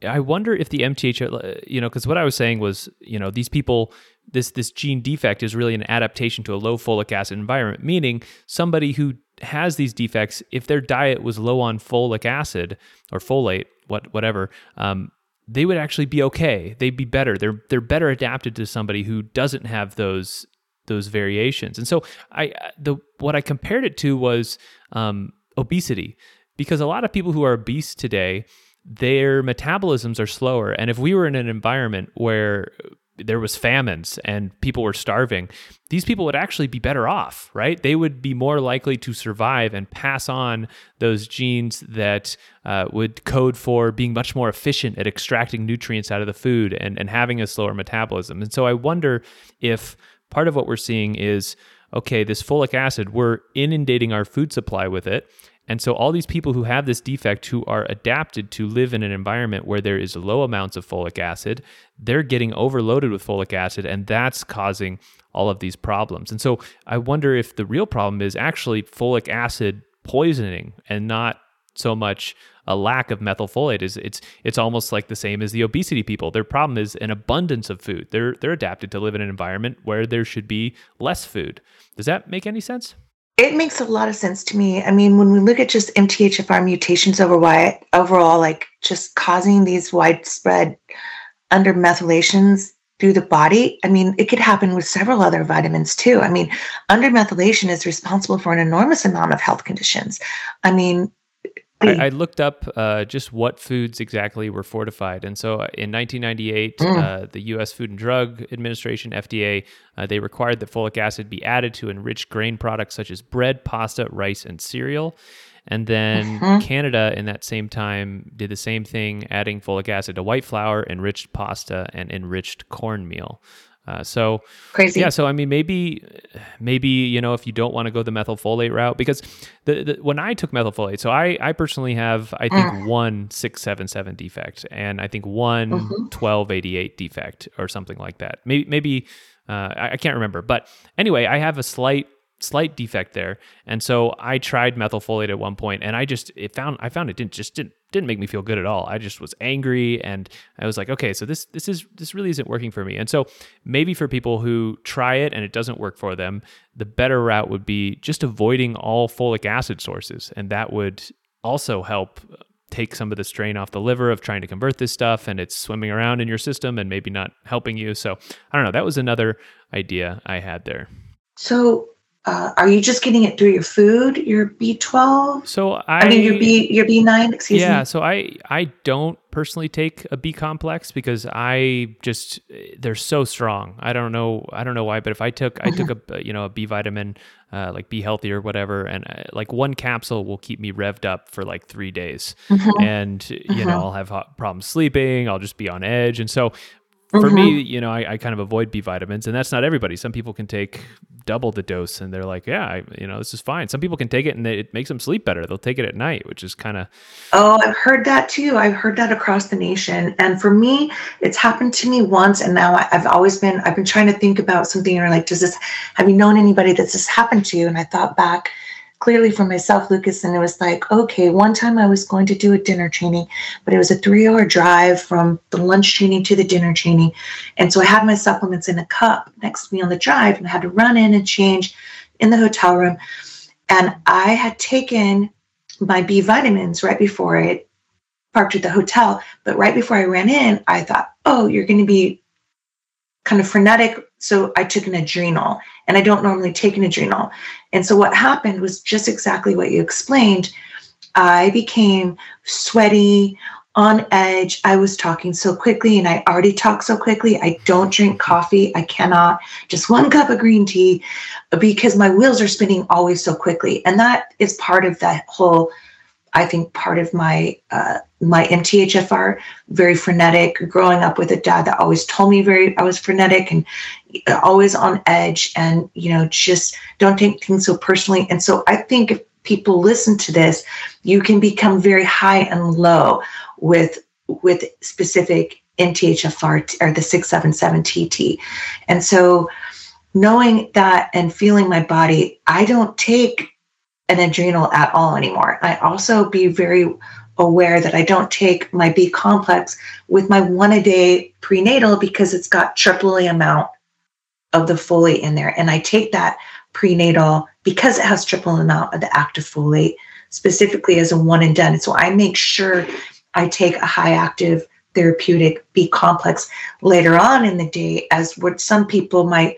I wonder if the MTH, uh, you know, because what I was saying was, you know, these people, this this gene defect is really an adaptation to a low folic acid environment, meaning somebody who has these defects, if their diet was low on folic acid or folate, what whatever, um, they would actually be okay. They'd be better. They're they're better adapted to somebody who doesn't have those those variations. And so I the what I compared it to was um, obesity because a lot of people who are obese today their metabolisms are slower and if we were in an environment where there was famines and people were starving these people would actually be better off right? They would be more likely to survive and pass on those genes that uh, would code for being much more efficient at extracting nutrients out of the food and, and having a slower metabolism. And so i wonder if part of what we're seeing is okay this folic acid we're inundating our food supply with it and so, all these people who have this defect who are adapted to live in an environment where there is low amounts of folic acid, they're getting overloaded with folic acid, and that's causing all of these problems. And so, I wonder if the real problem is actually folic acid poisoning and not so much a lack of methylfolate. Is it's it's almost like the same as the obesity people. Their problem is an abundance of food. They're they're adapted to live in an environment where there should be less food. Does that make any sense it makes a lot of sense to me. I mean, when we look at just MTHFR mutations over overall, like just causing these widespread undermethylations through the body, I mean, it could happen with several other vitamins too. I mean, undermethylation is responsible for an enormous amount of health conditions. I mean, I, I, looked up uh, just what foods exactly were fortified, and so uh, in 1998, mm. uh, the U.S. Food and Drug Administration (FDA) uh, they required that folic acid be added to enriched grain products such as bread, pasta, rice, and cereal. And then mm-hmm. Canada, in that same time, did the same thing, adding folic acid to white flour, enriched pasta, and enriched cornmeal. Uh, so crazy. Yeah. So I mean, maybe, maybe you know, if you don't want to go the methylfolate route, because the, the, when I took methylfolate, so I I personally have I think mm. one six seven seven defect, and I think one mm-hmm. twelve eighty eight defect or something like that. Maybe maybe uh, I, I can't remember, but anyway, I have a slight slight defect there. And so I tried methylfolate at one point and I just it found I found it didn't just didn't didn't make me feel good at all. I just was angry and I was like, okay, so this this is this really isn't working for me. And so maybe for people who try it and it doesn't work for them, the better route would be just avoiding all folic acid sources and that would also help uh, take some of the strain off the liver of trying to convert this stuff and it's swimming around in your system and maybe not helping you. So, I don't know, that was another idea I had there. So, uh, are you just getting it through your food, your B12? So I, I mean your B your B9, excuse yeah, me. Yeah, so I I don't personally take a B complex because I just they're so strong. I don't know I don't know why, but if I took. I took mm-hmm. a you know a B vitamin uh, like B healthy or whatever, and uh, like one capsule will keep me revved up for like three days, mm-hmm. and you know I'll have problems sleeping. I'll just be on edge, and so for mm-hmm. me, you know, I, I, kind of avoid B vitamins, and that's not everybody. Some people can take double the dose, and they're like, "Yeah, I, you know, this is fine." Some people can take it, and it makes them sleep better. They'll take it at night, which is kind of. Oh, I've heard that too. I've heard that across the nation, and for me, it's happened to me once, and now I've always been. I've been trying to think about something, or like, does this? Have you known anybody that's this happened to? You? And I thought back clearly for myself, Lucas, and it was like, okay, one time I was going to do a dinner training, but it was a three hour drive from the lunch training to the dinner training. And so I had my supplements in a cup next to me on the drive and I had to run in and change in the hotel room. And I had taken my B vitamins right before I parked at the hotel. But right before I ran in, I thought, oh, you're going to be kind of frenetic. So I took an adrenal and I don't normally take an adrenal. And so what happened was just exactly what you explained. I became sweaty, on edge. I was talking so quickly and I already talk so quickly. I don't drink coffee. I cannot. Just one cup of green tea because my wheels are spinning always so quickly. And that is part of that whole I think part of my uh, my MTHFR, very frenetic. Growing up with a dad that always told me very I was frenetic and uh, always on edge, and you know just don't take things so personally. And so I think if people listen to this, you can become very high and low with with specific MTHFR or the six seven seven TT, and so knowing that and feeling my body, I don't take an adrenal at all anymore. I also be very aware that I don't take my B complex with my one a day prenatal because it's got triple the amount of the folate in there. And I take that prenatal because it has triple the amount of the active folate specifically as a one and done. So I make sure I take a high active therapeutic B complex later on in the day, as what some people might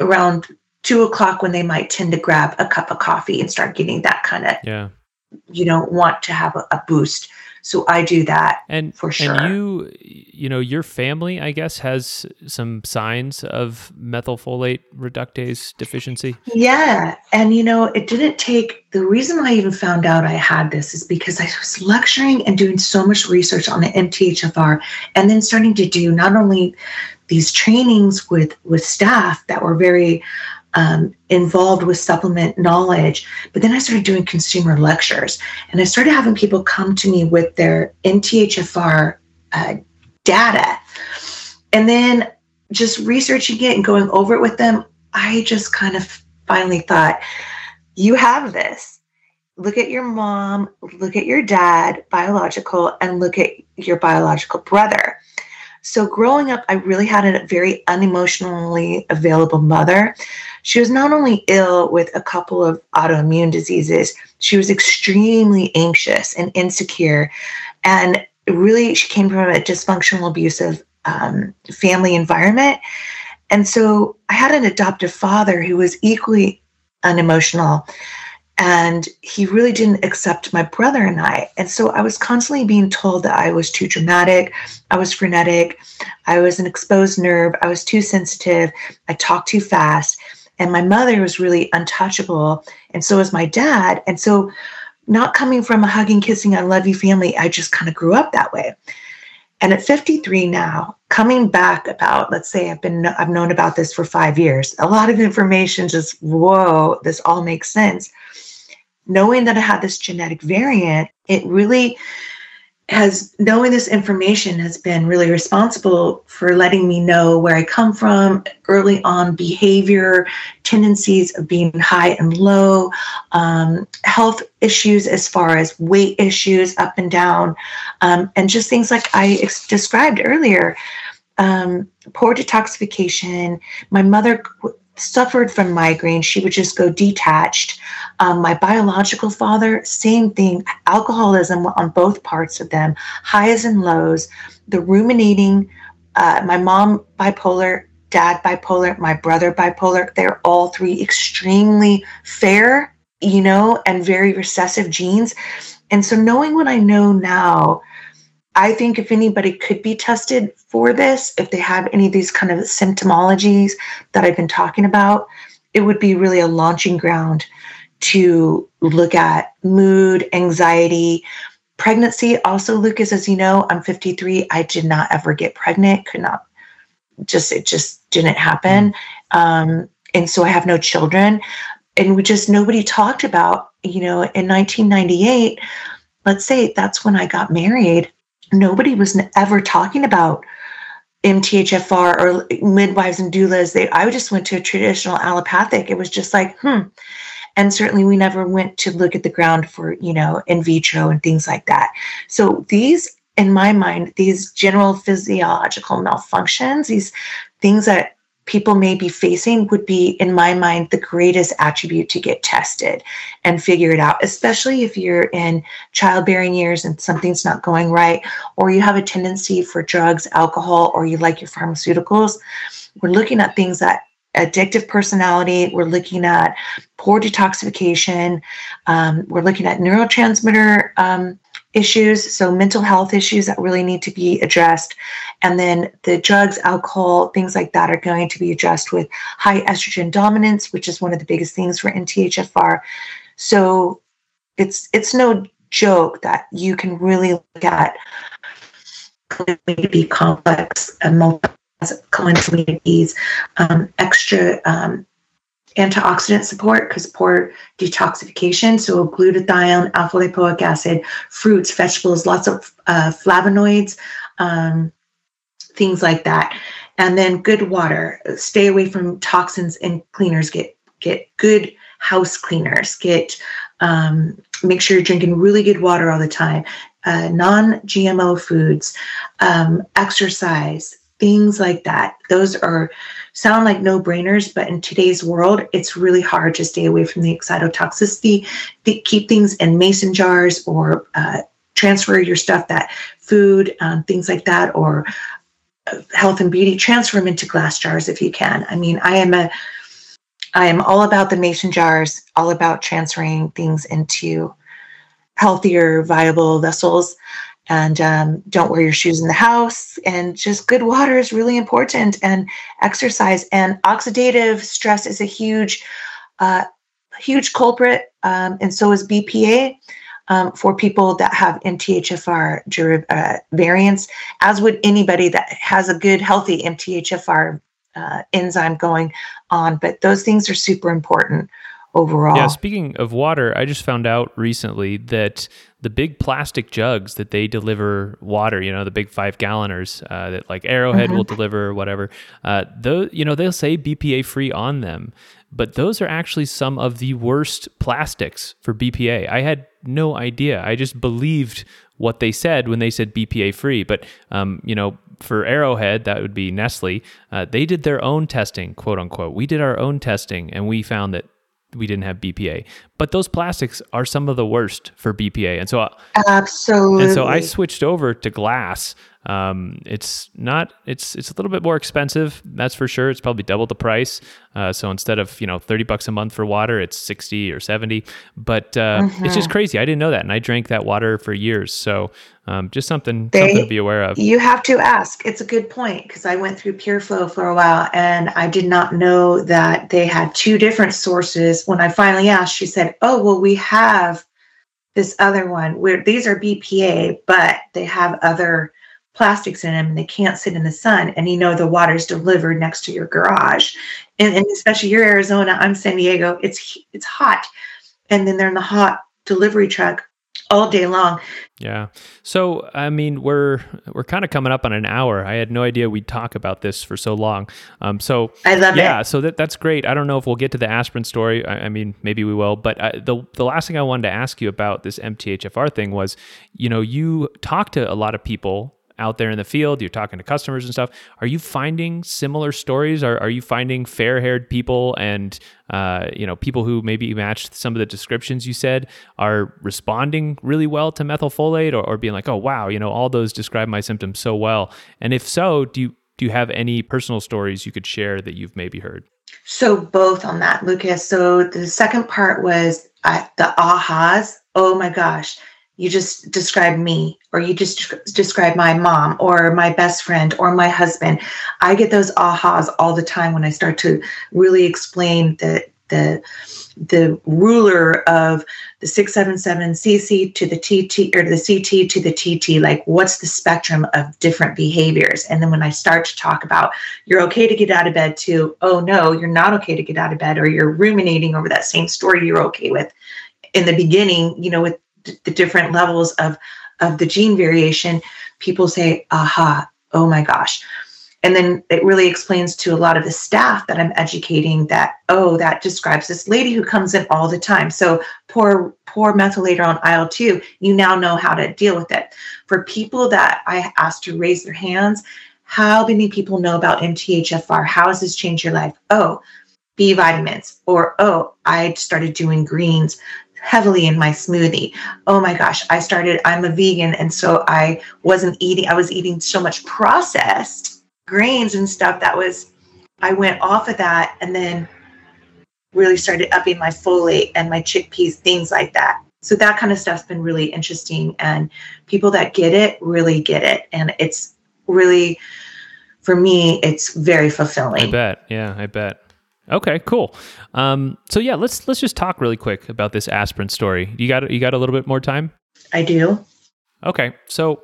around two o'clock when they might tend to grab a cup of coffee and start getting that kind of yeah you know want to have a, a boost so I do that and for sure. And you, you know, your family, I guess, has some signs of methylfolate reductase deficiency. Yeah, and you know, it didn't take. The reason I even found out I had this is because I was lecturing and doing so much research on the MTHFR, and then starting to do not only these trainings with with staff that were very um, involved with supplement knowledge. But then I started doing consumer lectures and I started having people come to me with their MTHFR uh, data. And then just researching it and going over it with them, I just kind of finally thought, you have this. Look at your mom, look at your dad, biological, and look at your biological brother. So, growing up, I really had a very unemotionally available mother. She was not only ill with a couple of autoimmune diseases, she was extremely anxious and insecure. And really, she came from a dysfunctional, abusive um, family environment. And so I had an adoptive father who was equally unemotional. And he really didn't accept my brother and I. And so I was constantly being told that I was too dramatic, I was frenetic, I was an exposed nerve, I was too sensitive, I talked too fast. And my mother was really untouchable, and so was my dad. And so, not coming from a hugging, kissing, I love you family, I just kind of grew up that way. And at 53 now, coming back about, let's say I've been I've known about this for five years. A lot of information just, whoa, this all makes sense. Knowing that I had this genetic variant, it really has knowing this information has been really responsible for letting me know where I come from early on behavior, tendencies of being high and low, um, health issues as far as weight issues up and down, um, and just things like I ex- described earlier. Um, poor detoxification. My mother suffered from migraine. She would just go detached. Um, my biological father, same thing, alcoholism on both parts of them, highs and lows, the ruminating. Uh, my mom, bipolar, dad, bipolar, my brother, bipolar. They're all three extremely fair, you know, and very recessive genes. And so, knowing what I know now, I think if anybody could be tested for this, if they have any of these kind of symptomologies that I've been talking about, it would be really a launching ground to look at mood, anxiety, pregnancy. Also, Lucas, as you know, I'm 53. I did not ever get pregnant, could not just, it just didn't happen. Um, and so I have no children. And we just, nobody talked about, you know, in 1998, let's say that's when I got married nobody was ever talking about MTHFR or midwives and doulas. They, I just went to a traditional allopathic. It was just like, hmm. And certainly we never went to look at the ground for, you know, in vitro and things like that. So these, in my mind, these general physiological malfunctions, these things that people may be facing would be, in my mind, the greatest attribute to get tested and figure it out, especially if you're in childbearing years and something's not going right, or you have a tendency for drugs, alcohol, or you like your pharmaceuticals. We're looking at things that addictive personality. We're looking at poor detoxification. Um, we're looking at neurotransmitter um, issues, so mental health issues that really need to be addressed. And then the drugs, alcohol, things like that are going to be addressed with high estrogen dominance, which is one of the biggest things for MTHFR. So it's it's no joke that you can really look at complex and multi comorbidities, um, extra um, antioxidant support because poor detoxification. So glutathione, alpha lipoic acid, fruits, vegetables, lots of uh, flavonoids, um, things like that. And then good water. Stay away from toxins and cleaners. Get get good house cleaners. Get um, make sure you're drinking really good water all the time, uh, non GMO foods, um, exercise, things like that. Those are sound like no brainers, but in today's world, it's really hard to stay away from the excitotoxicity. Th- keep things in mason jars or uh, transfer your stuff that food, um, things like that, or uh, health and beauty, transfer them into glass jars if you can. I mean, I am a I am all about the mason jars, all about transferring things into healthier, viable vessels. And um, don't wear your shoes in the house. And just good water is really important. And exercise and oxidative stress is a huge, uh, huge culprit. Um, and so is BPA. Um, for people that have MTHFR uh, variants, as would anybody that has a good, healthy MTHFR uh, enzyme going on. But those things are super important overall. Yeah, speaking of water, I just found out recently that the big plastic jugs that they deliver water, you know, the big five galloners uh, that like Arrowhead mm-hmm. will deliver, whatever, uh, those, you know, they'll say BPA free on them, but those are actually some of the worst plastics for BPA. I had no idea. I just believed what they said when they said BPA free. But um, you know, for Arrowhead, that would be Nestle. Uh, they did their own testing, quote unquote. We did our own testing, and we found that we didn't have BPA. But those plastics are some of the worst for BPA, and so absolutely. And so I switched over to glass um, it's not. It's it's a little bit more expensive. That's for sure. It's probably double the price. Uh, so instead of you know thirty bucks a month for water, it's sixty or seventy. But uh, mm-hmm. it's just mm-hmm. crazy. I didn't know that, and I drank that water for years. So um, just something they, something to be aware of. You have to ask. It's a good point because I went through Pureflo for a while, and I did not know that they had two different sources. When I finally asked, she said, "Oh, well, we have." This other one where these are BPA, but they have other plastics in them and they can't sit in the sun and you know the water's delivered next to your garage. And, and especially you're arizona i'm san diego it's it's hot. And then they're in the hot delivery truck all day long. Yeah. So i mean we're we're kind of coming up on an hour. I had no idea we'd talk about this for so long. Um so i love yeah, it. yeah so that that's great. I don't know if we'll get to the aspirin story. I, I mean maybe we will but I, the the last thing i wanted to ask you about this mthfr thing was you know you talk to a lot of people out there in the field, you're talking to customers and stuff. Are you finding similar stories? Are, are you finding fair haired people and, uh, you know, people who maybe matched some of the descriptions you said are responding really well to methylfolate or, or being like, oh, wow, you know, all those describe my symptoms so well? And if so, do you, do you have any personal stories you could share that you've maybe heard? So both on that, Lucas. So the second part was uh, the ahas. Oh my gosh you just describe me or you just describe my mom or my best friend or my husband. I get those ahas all the time when i start to really explain the the the ruler of the 677 cc to the tt or the ct to the tt like what's the spectrum of different behaviors? And then when i start to talk about you're okay to get out of bed too oh no you're not okay to get out of bed or you're ruminating over that same story you're okay with. In the beginning you know with the different levels of of the gene variation, people say, aha, oh my gosh. And then it really explains to a lot of the staff that I'm educating that, oh, that describes this lady who comes in all the time. So poor, poor methylator on IL-2, you now know how to deal with it. For people that I asked to raise their hands, how many people know about MTHFR? How has this changed your life? Oh, B vitamins, or oh, I started doing greens heavily in my smoothie. Oh my gosh, I started, I'm a vegan. And so I wasn't eating, I was eating so much processed grains and stuff that was, I went off of that and then really started upping my folate and my chickpeas, things like that. So that kind of stuff's been really interesting. And people that get it really get it. And it's really, for me, it's very fulfilling. I bet. Yeah, I bet. Okay, cool. Um, so yeah, let's let's just talk really quick about this aspirin story. You got you got a little bit more time? I do. Okay, so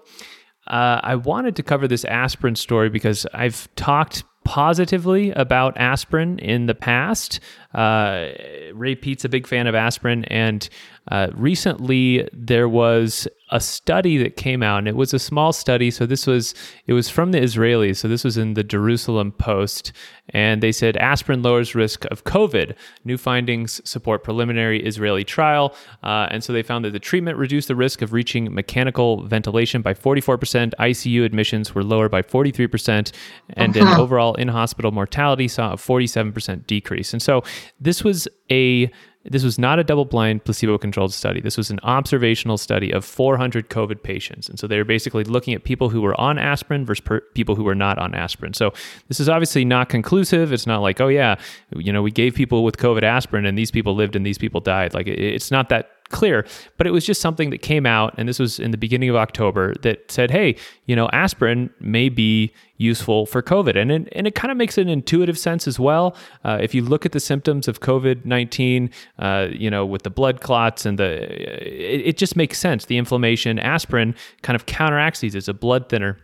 uh, I wanted to cover this aspirin story because I've talked positively about aspirin in the past. Uh, Ray Peat's a big fan of aspirin, and uh, recently there was a study that came out and it was a small study so this was it was from the israelis so this was in the jerusalem post and they said aspirin lowers risk of covid new findings support preliminary israeli trial uh, and so they found that the treatment reduced the risk of reaching mechanical ventilation by 44% icu admissions were lower by 43% and uh-huh. in overall in-hospital mortality saw a 47% decrease and so this was a this was not a double blind placebo controlled study. This was an observational study of 400 COVID patients. And so they were basically looking at people who were on aspirin versus per- people who were not on aspirin. So this is obviously not conclusive. It's not like, oh, yeah, you know, we gave people with COVID aspirin and these people lived and these people died. Like it's not that clear, but it was just something that came out, and this was in the beginning of October, that said, hey, you know, aspirin may be useful for COVID. And it, and it kind of makes an intuitive sense as well. Uh, if you look at the symptoms of COVID 19, uh, you know, with the blood clots and the, it, it just makes sense. The inflammation, aspirin kind of counteracts these. It's a blood thinner.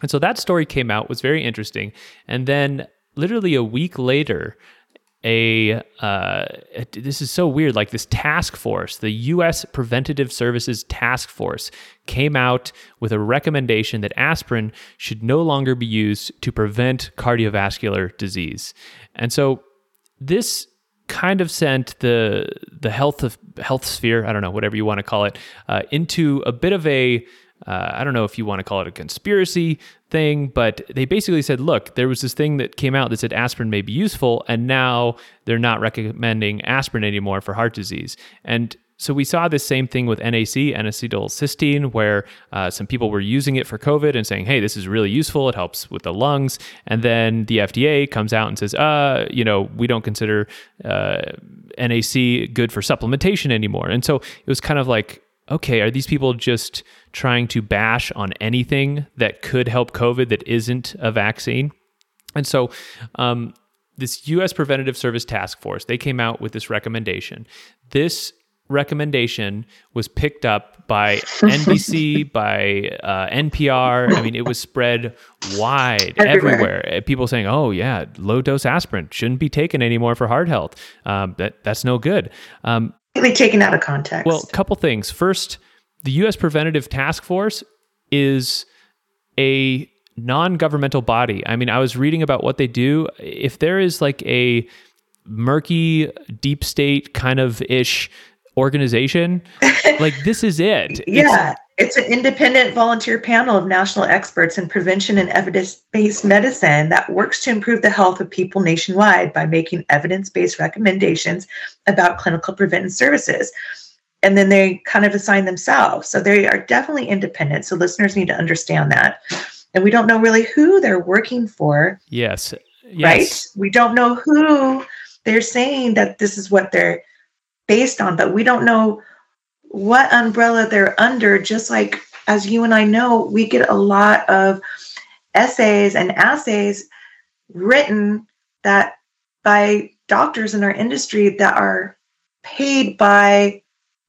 And so that story came out, was very interesting. And then literally a week later, a uh, this is so weird like this task force the US Preventative Services Task Force came out with a recommendation that aspirin should no longer be used to prevent cardiovascular disease. And so this kind of sent the the health of health sphere I don't know whatever you want to call it uh, into a bit of a uh, I don't know if you want to call it a conspiracy thing, but they basically said, look, there was this thing that came out that said aspirin may be useful, and now they're not recommending aspirin anymore for heart disease. And so we saw this same thing with NAC, N-acetylcysteine, where uh, some people were using it for COVID and saying, "Hey, this is really useful. It helps with the lungs." And then the FDA comes out and says, "Uh, you know, we don't consider uh, NAC good for supplementation anymore." And so it was kind of like, okay, are these people just trying to bash on anything that could help COVID that isn't a vaccine? And so, um, this U.S. Preventative Service Task Force they came out with this recommendation. This recommendation was picked up by NBC, by uh, NPR. I mean, it was spread wide everywhere. everywhere. People saying, "Oh yeah, low dose aspirin shouldn't be taken anymore for heart health. Um, that that's no good." Um, taken out of context. Well, a couple things. First, the U.S. Preventative Task Force is a non-governmental body. I mean, I was reading about what they do. If there is like a murky deep state kind of ish organization, like this is it. yeah. It's, it's an independent volunteer panel of national experts in prevention and evidence based medicine that works to improve the health of people nationwide by making evidence based recommendations about clinical preventive services. And then they kind of assign themselves. So they are definitely independent. So listeners need to understand that. And we don't know really who they're working for. Yes. yes. Right? We don't know who they're saying that this is what they're based on, but we don't know what umbrella they're under, just like as you and I know, we get a lot of essays and assays written that by doctors in our industry that are paid by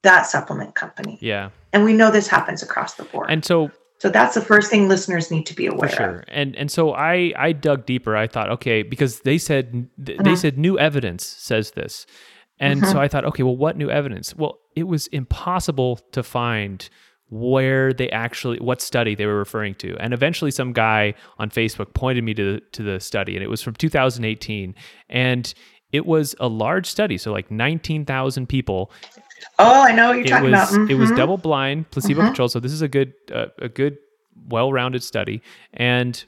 that supplement company. Yeah. And we know this happens across the board. And so so that's the first thing listeners need to be aware sure. of. And and so I I dug deeper. I thought, okay, because they said they mm-hmm. said new evidence says this. And mm-hmm. so I thought, okay, well, what new evidence? Well, it was impossible to find where they actually what study they were referring to and eventually some guy on facebook pointed me to, to the study and it was from 2018 and it was a large study so like 19000 people oh i know what you're it talking was, about mm-hmm. it was double blind placebo mm-hmm. controlled so this is a good uh, a good well-rounded study and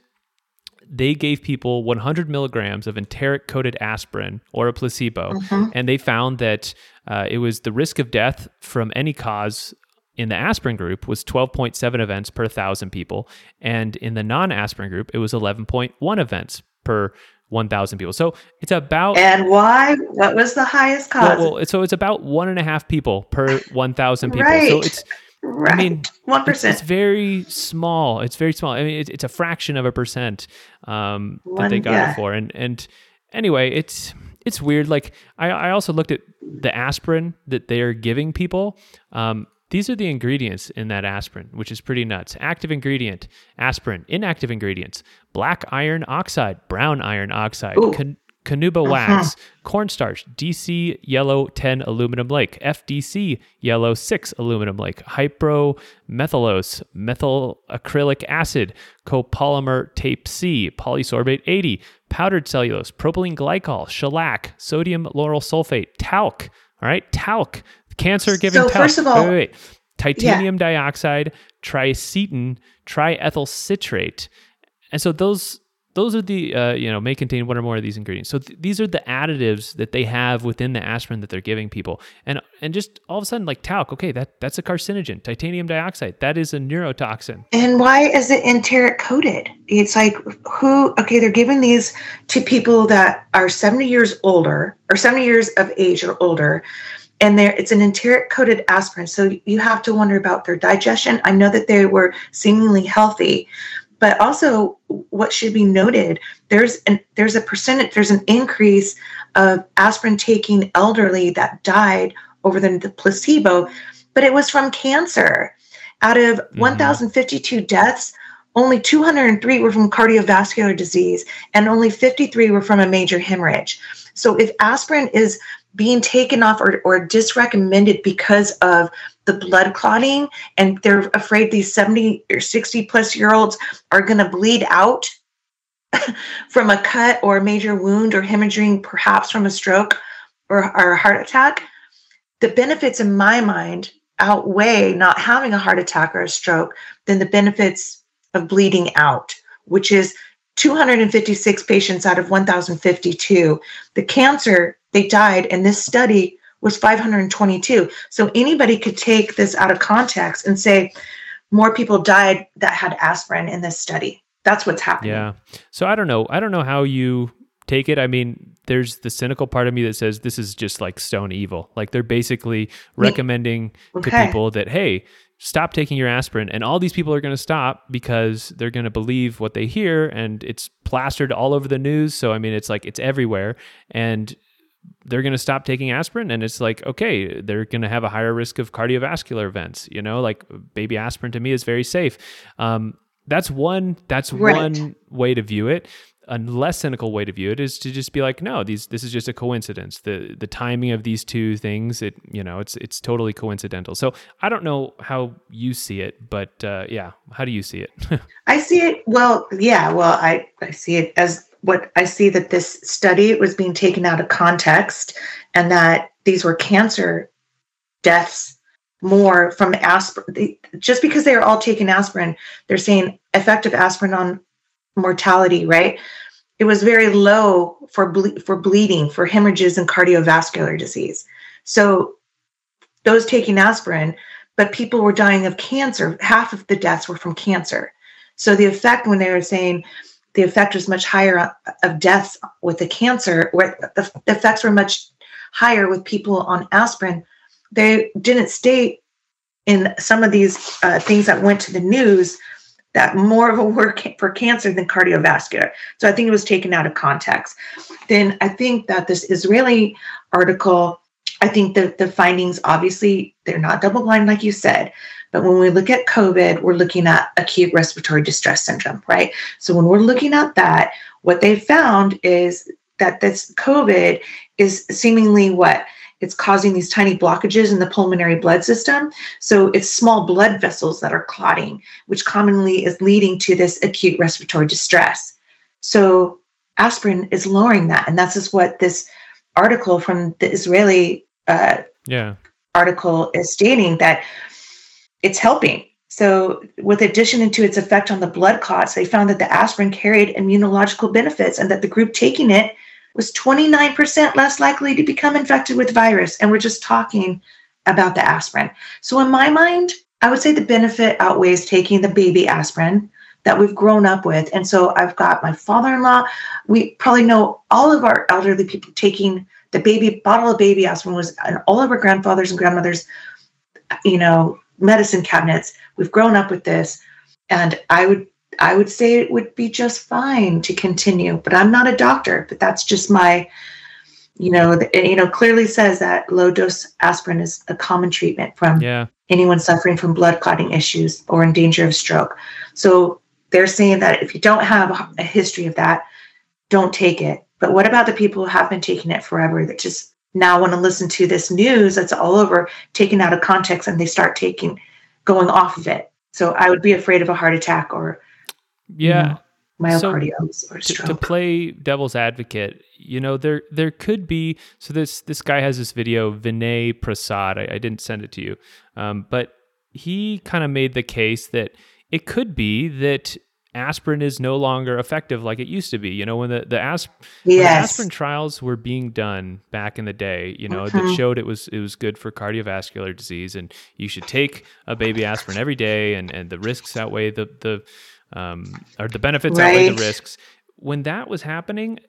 they gave people 100 milligrams of enteric coated aspirin or a placebo, mm-hmm. and they found that uh, it was the risk of death from any cause in the aspirin group was 12.7 events per thousand people, and in the non-aspirin group it was 11.1 events per 1,000 people. So it's about. And why? What was the highest cause? Well, well so it's about one and a half people per 1,000 people. Right. So it's Right. I mean, one percent. It's, very small. It's very small. I mean, it's, it's a fraction of a percent um, that they got yeah. it for. And and anyway, it's it's weird. Like I, I also looked at the aspirin that they are giving people. Um, these are the ingredients in that aspirin, which is pretty nuts. Active ingredient, aspirin. Inactive ingredients, black iron oxide, brown iron oxide, con- Carnauba uh-huh. wax, cornstarch, DC yellow 10 aluminum lake, FDC yellow 6 aluminum lake, hypromellose, methyl acrylic acid, copolymer type C, polysorbate 80, powdered cellulose, propylene glycol, shellac, sodium lauryl sulfate, talc. All right, talc, cancer giving So talc. first of all- wait, wait, wait. titanium dioxide, triacetin, triethyl citrate. And so those those are the uh, you know may contain one or more of these ingredients. So th- these are the additives that they have within the aspirin that they're giving people. And and just all of a sudden like talc, okay, that that's a carcinogen. Titanium dioxide, that is a neurotoxin. And why is it enteric coated? It's like who? Okay, they're giving these to people that are seventy years older or seventy years of age or older, and there it's an enteric coated aspirin. So you have to wonder about their digestion. I know that they were seemingly healthy, but also what should be noted there's an there's a percentage there's an increase of aspirin taking elderly that died over the, the placebo, but it was from cancer. Out of Mhm. 1,052 deaths, only 203 were from cardiovascular disease, and only 53 were from a major hemorrhage. So, if aspirin is being taken off or, or disrecommended because of the blood clotting, and they're afraid these 70 or 60 plus year olds are going to bleed out from a cut or a major wound or hemorrhaging, perhaps from a stroke or, or a heart attack, the benefits in my mind outweigh not having a heart attack or a stroke than the benefits of bleeding out, which is 256 patients out of 1,052. The cancer, they died, in this study was 522. So anybody could take this out of context and say more people died that had aspirin in this study. That's what's happening. Yeah. So I don't know. I don't know how you take it. I mean, there's the cynical part of me that says this is just like stone evil. Like they're basically recommending to people that, hey, stop taking your aspirin. And all these people are going to stop because they're going to believe what they hear and it's plastered all over the news. So, I mean, it's like it's everywhere. And they're going to stop taking aspirin and it's like okay they're going to have a higher risk of cardiovascular events you know like baby aspirin to me is very safe um, that's one that's Right. one way to view it a less cynical way to view it is to just be like no these this is just a coincidence the the timing of these two things it you know it's it's totally coincidental so i don't know how you see it but uh, yeah how do you see it I see it. Well, yeah. Well, I I see it as what I see that this study was being taken out of context, and that these were cancer deaths more from aspirin. Just because they are all taking aspirin, they're saying effective aspirin on mortality, right? It was very low for ble- for bleeding, for hemorrhages, and cardiovascular disease. So those taking aspirin, but people were dying of cancer. Half of the deaths were from cancer. So the effect when they were saying the effect was much higher of deaths with the cancer, where the, the effects were much higher with people on aspirin, they didn't state in some of these uh, things that went to the news that more of a work for cancer than cardiovascular. So I think it was taken out of context. Then I think that this Israeli article, I think that the findings obviously they're not double blind like you said, but when we look at COVID, we're looking at acute respiratory distress syndrome, right? So when we're looking at that, what they found is that this COVID is seemingly what? It's causing these tiny blockages in the pulmonary blood system. So it's small blood vessels that are clotting, which commonly is leading to this acute respiratory distress. So aspirin is lowering that. And that's just what this article from the Israeli uh, yeah article is stating that it's helping. So, with addition into its effect on the blood clots, they found that the aspirin carried immunological benefits and that the group taking it was 29% less likely to become infected with virus. And we're just talking about the aspirin. So, in my mind, I would say the benefit outweighs taking the baby aspirin that we've grown up with. And so, I've got my father in law. We probably know all of our elderly people taking the baby bottle of baby aspirin was and all of our grandfathers and grandmothers, you know, medicine cabinets. We've grown up with this, and I would I would say it would be just fine to continue. But I'm not a doctor, but that's just my, you know, the, you know, clearly says that low dose aspirin is a common treatment from yeah anyone suffering from blood clotting issues or in danger of stroke. So they're saying that if you don't have a history of that, don't take it. But what about the people who have been taking it forever that just now want to listen to this news that's all over, taken out of context, and they start taking, going off of it? So I would be afraid of a heart attack or, yeah. You know, myocarditis so or stroke. To, to, play devil's advocate, you know, there there could be so this this guy has this video, Vinay Prasad. I, I didn't send it to you, um, but he kind of made the case that it could be that aspirin is no longer effective like it used to be. You know, when the the, asp- yes. the aspirin trials were being done back in the day, you know, mm-hmm. that showed it was it was good for cardiovascular disease, and you should take a baby aspirin every day, and and the risks outweigh the the um, or the benefits right. outweigh the risks. When that was happening,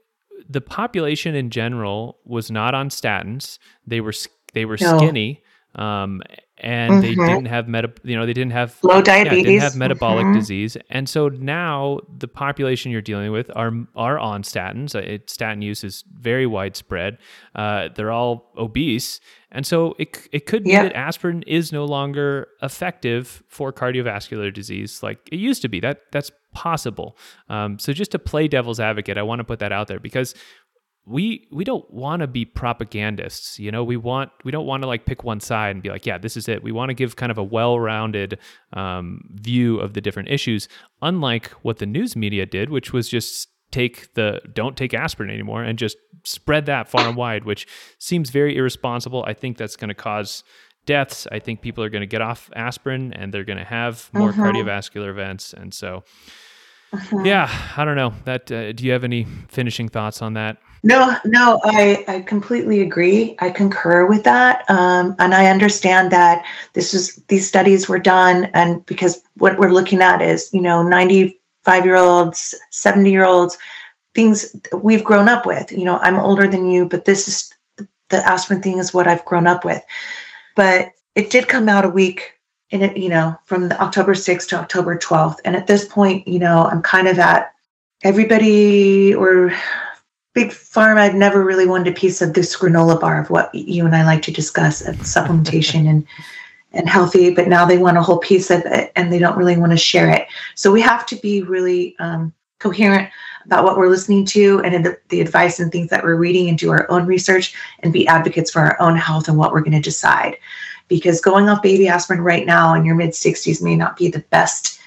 the population in general was not on statins. They were they were no. skinny. Um, and mm-hmm. they didn't have meta, you know, they didn't have low diabetes, yeah, didn't have metabolic mm-hmm. disease, and so now the population you're dealing with are are on statins. Uh, it, statin use is very widespread. Uh, they're all obese, and so it it could be yeah. that aspirin is no longer effective for cardiovascular disease like it used to be. That that's possible. Um, so just to play devil's advocate, I want to put that out there because we we don't want to be propagandists you know? We want we don't want to like pick one side and be like yeah this is it. We want to give kind of a well-rounded um, view of the different issues unlike what the news media did which was just take the don't take aspirin anymore and just spread that far and wide which seems very irresponsible. I think that's going to cause deaths. I think people are going to get off aspirin and they're going to have more uh-huh. cardiovascular events and so uh-huh. yeah i don't know. That uh, do you have any finishing thoughts on that no, no, I, I completely agree. I concur with that. Um, and I understand that this is these studies were done and because what we're looking at is, you know, 95 year olds, 70 year olds, things we've grown up with. You know, I'm older than you, but this is the aspirin thing is what I've grown up with. But it did come out a week in it, you know, from October 6th to October 12th. And at this point, you know, I'm kind of at everybody or big pharma I've never really wanted a piece of this granola bar of what you and I like to discuss of supplementation and and healthy, but now they want a whole piece of it and they don't really want to share it. So we have to be really um, coherent about what we're listening to and the advice and things that we're reading and do our own research and be advocates for our own health and what we're going to decide. Because going off baby aspirin right now in your mid 60s may not be the best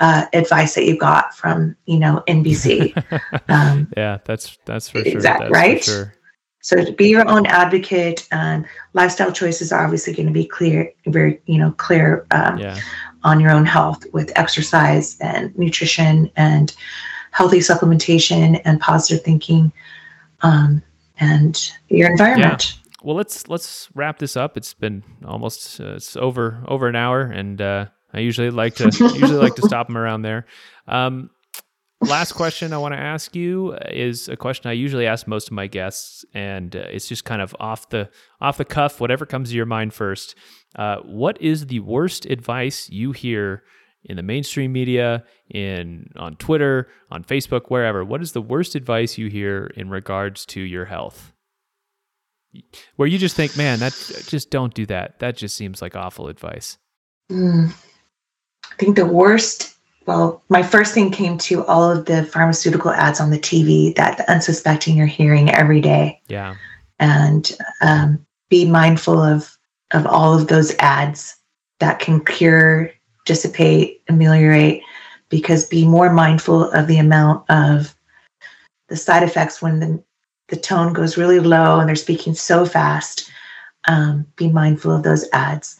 uh, advice that you got from you know NBC. Um, yeah, that's that's for sure. Exactly right. Sure. So to be your own advocate, and lifestyle choices are obviously going to be clear, very you know clear um, yeah. on your own health with exercise and nutrition and healthy supplementation and positive thinking, um, and your environment. Yeah. Well, let's let's wrap this up. It's been almost uh, it's over over an hour, and uh, I usually like to usually like to stop them around there. Um, last question I want to ask you is a question I usually ask most of my guests, and uh, it's just kind of off the off the cuff, whatever comes to your mind first. Uh, what is the worst advice you hear in the mainstream media, in on Twitter, on Facebook, wherever? What is the worst advice you hear in regards to your health? Where you just think, man, that just don't do that. That just seems like awful advice. Mm. I think the worst, well, my first thing came to all of the pharmaceutical ads on the TV that the unsuspecting you're hearing every day. Yeah. And um, be mindful of of all of those ads that can cure, dissipate, ameliorate, because be more mindful of the amount of the side effects when the, the tone goes really low and they're speaking so fast. Um, be mindful of those ads.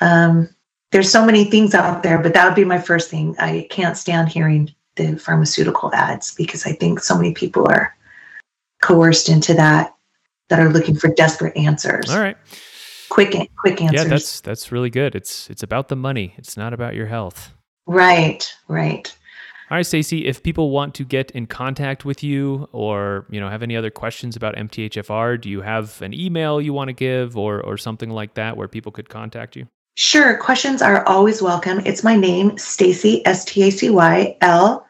Um, there's so many things out there, but that would be my first thing. I can't stand hearing the pharmaceutical ads because I think so many people are coerced into that that are looking for desperate answers. All right. Quick quick answers. Yeah, that's that's really good. It's it's about the money. It's not about your health. Right, right. All right, Stacy, if people want to get in contact with you or, you know, have any other questions about MTHFR, do you have an email you want to give or or something like that where people could contact you? Sure, questions are always welcome. It's my name, Stacy, S T A C Y L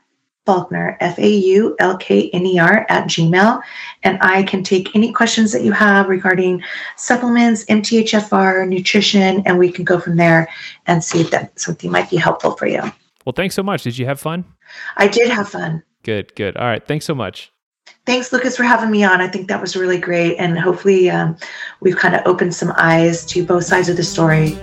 Faulkner, F A U L K N E R, at Gmail. And I can take any questions that you have regarding supplements, MTHFR, nutrition, and we can go from there and see if that something might be helpful for you. Well, thanks so much. Did you have fun? I did have fun. Good, good. All right. Thanks so much. Thanks, Lucas, for having me on. I think that was really great. And hopefully, um, we've kind of opened some eyes to both sides of the story.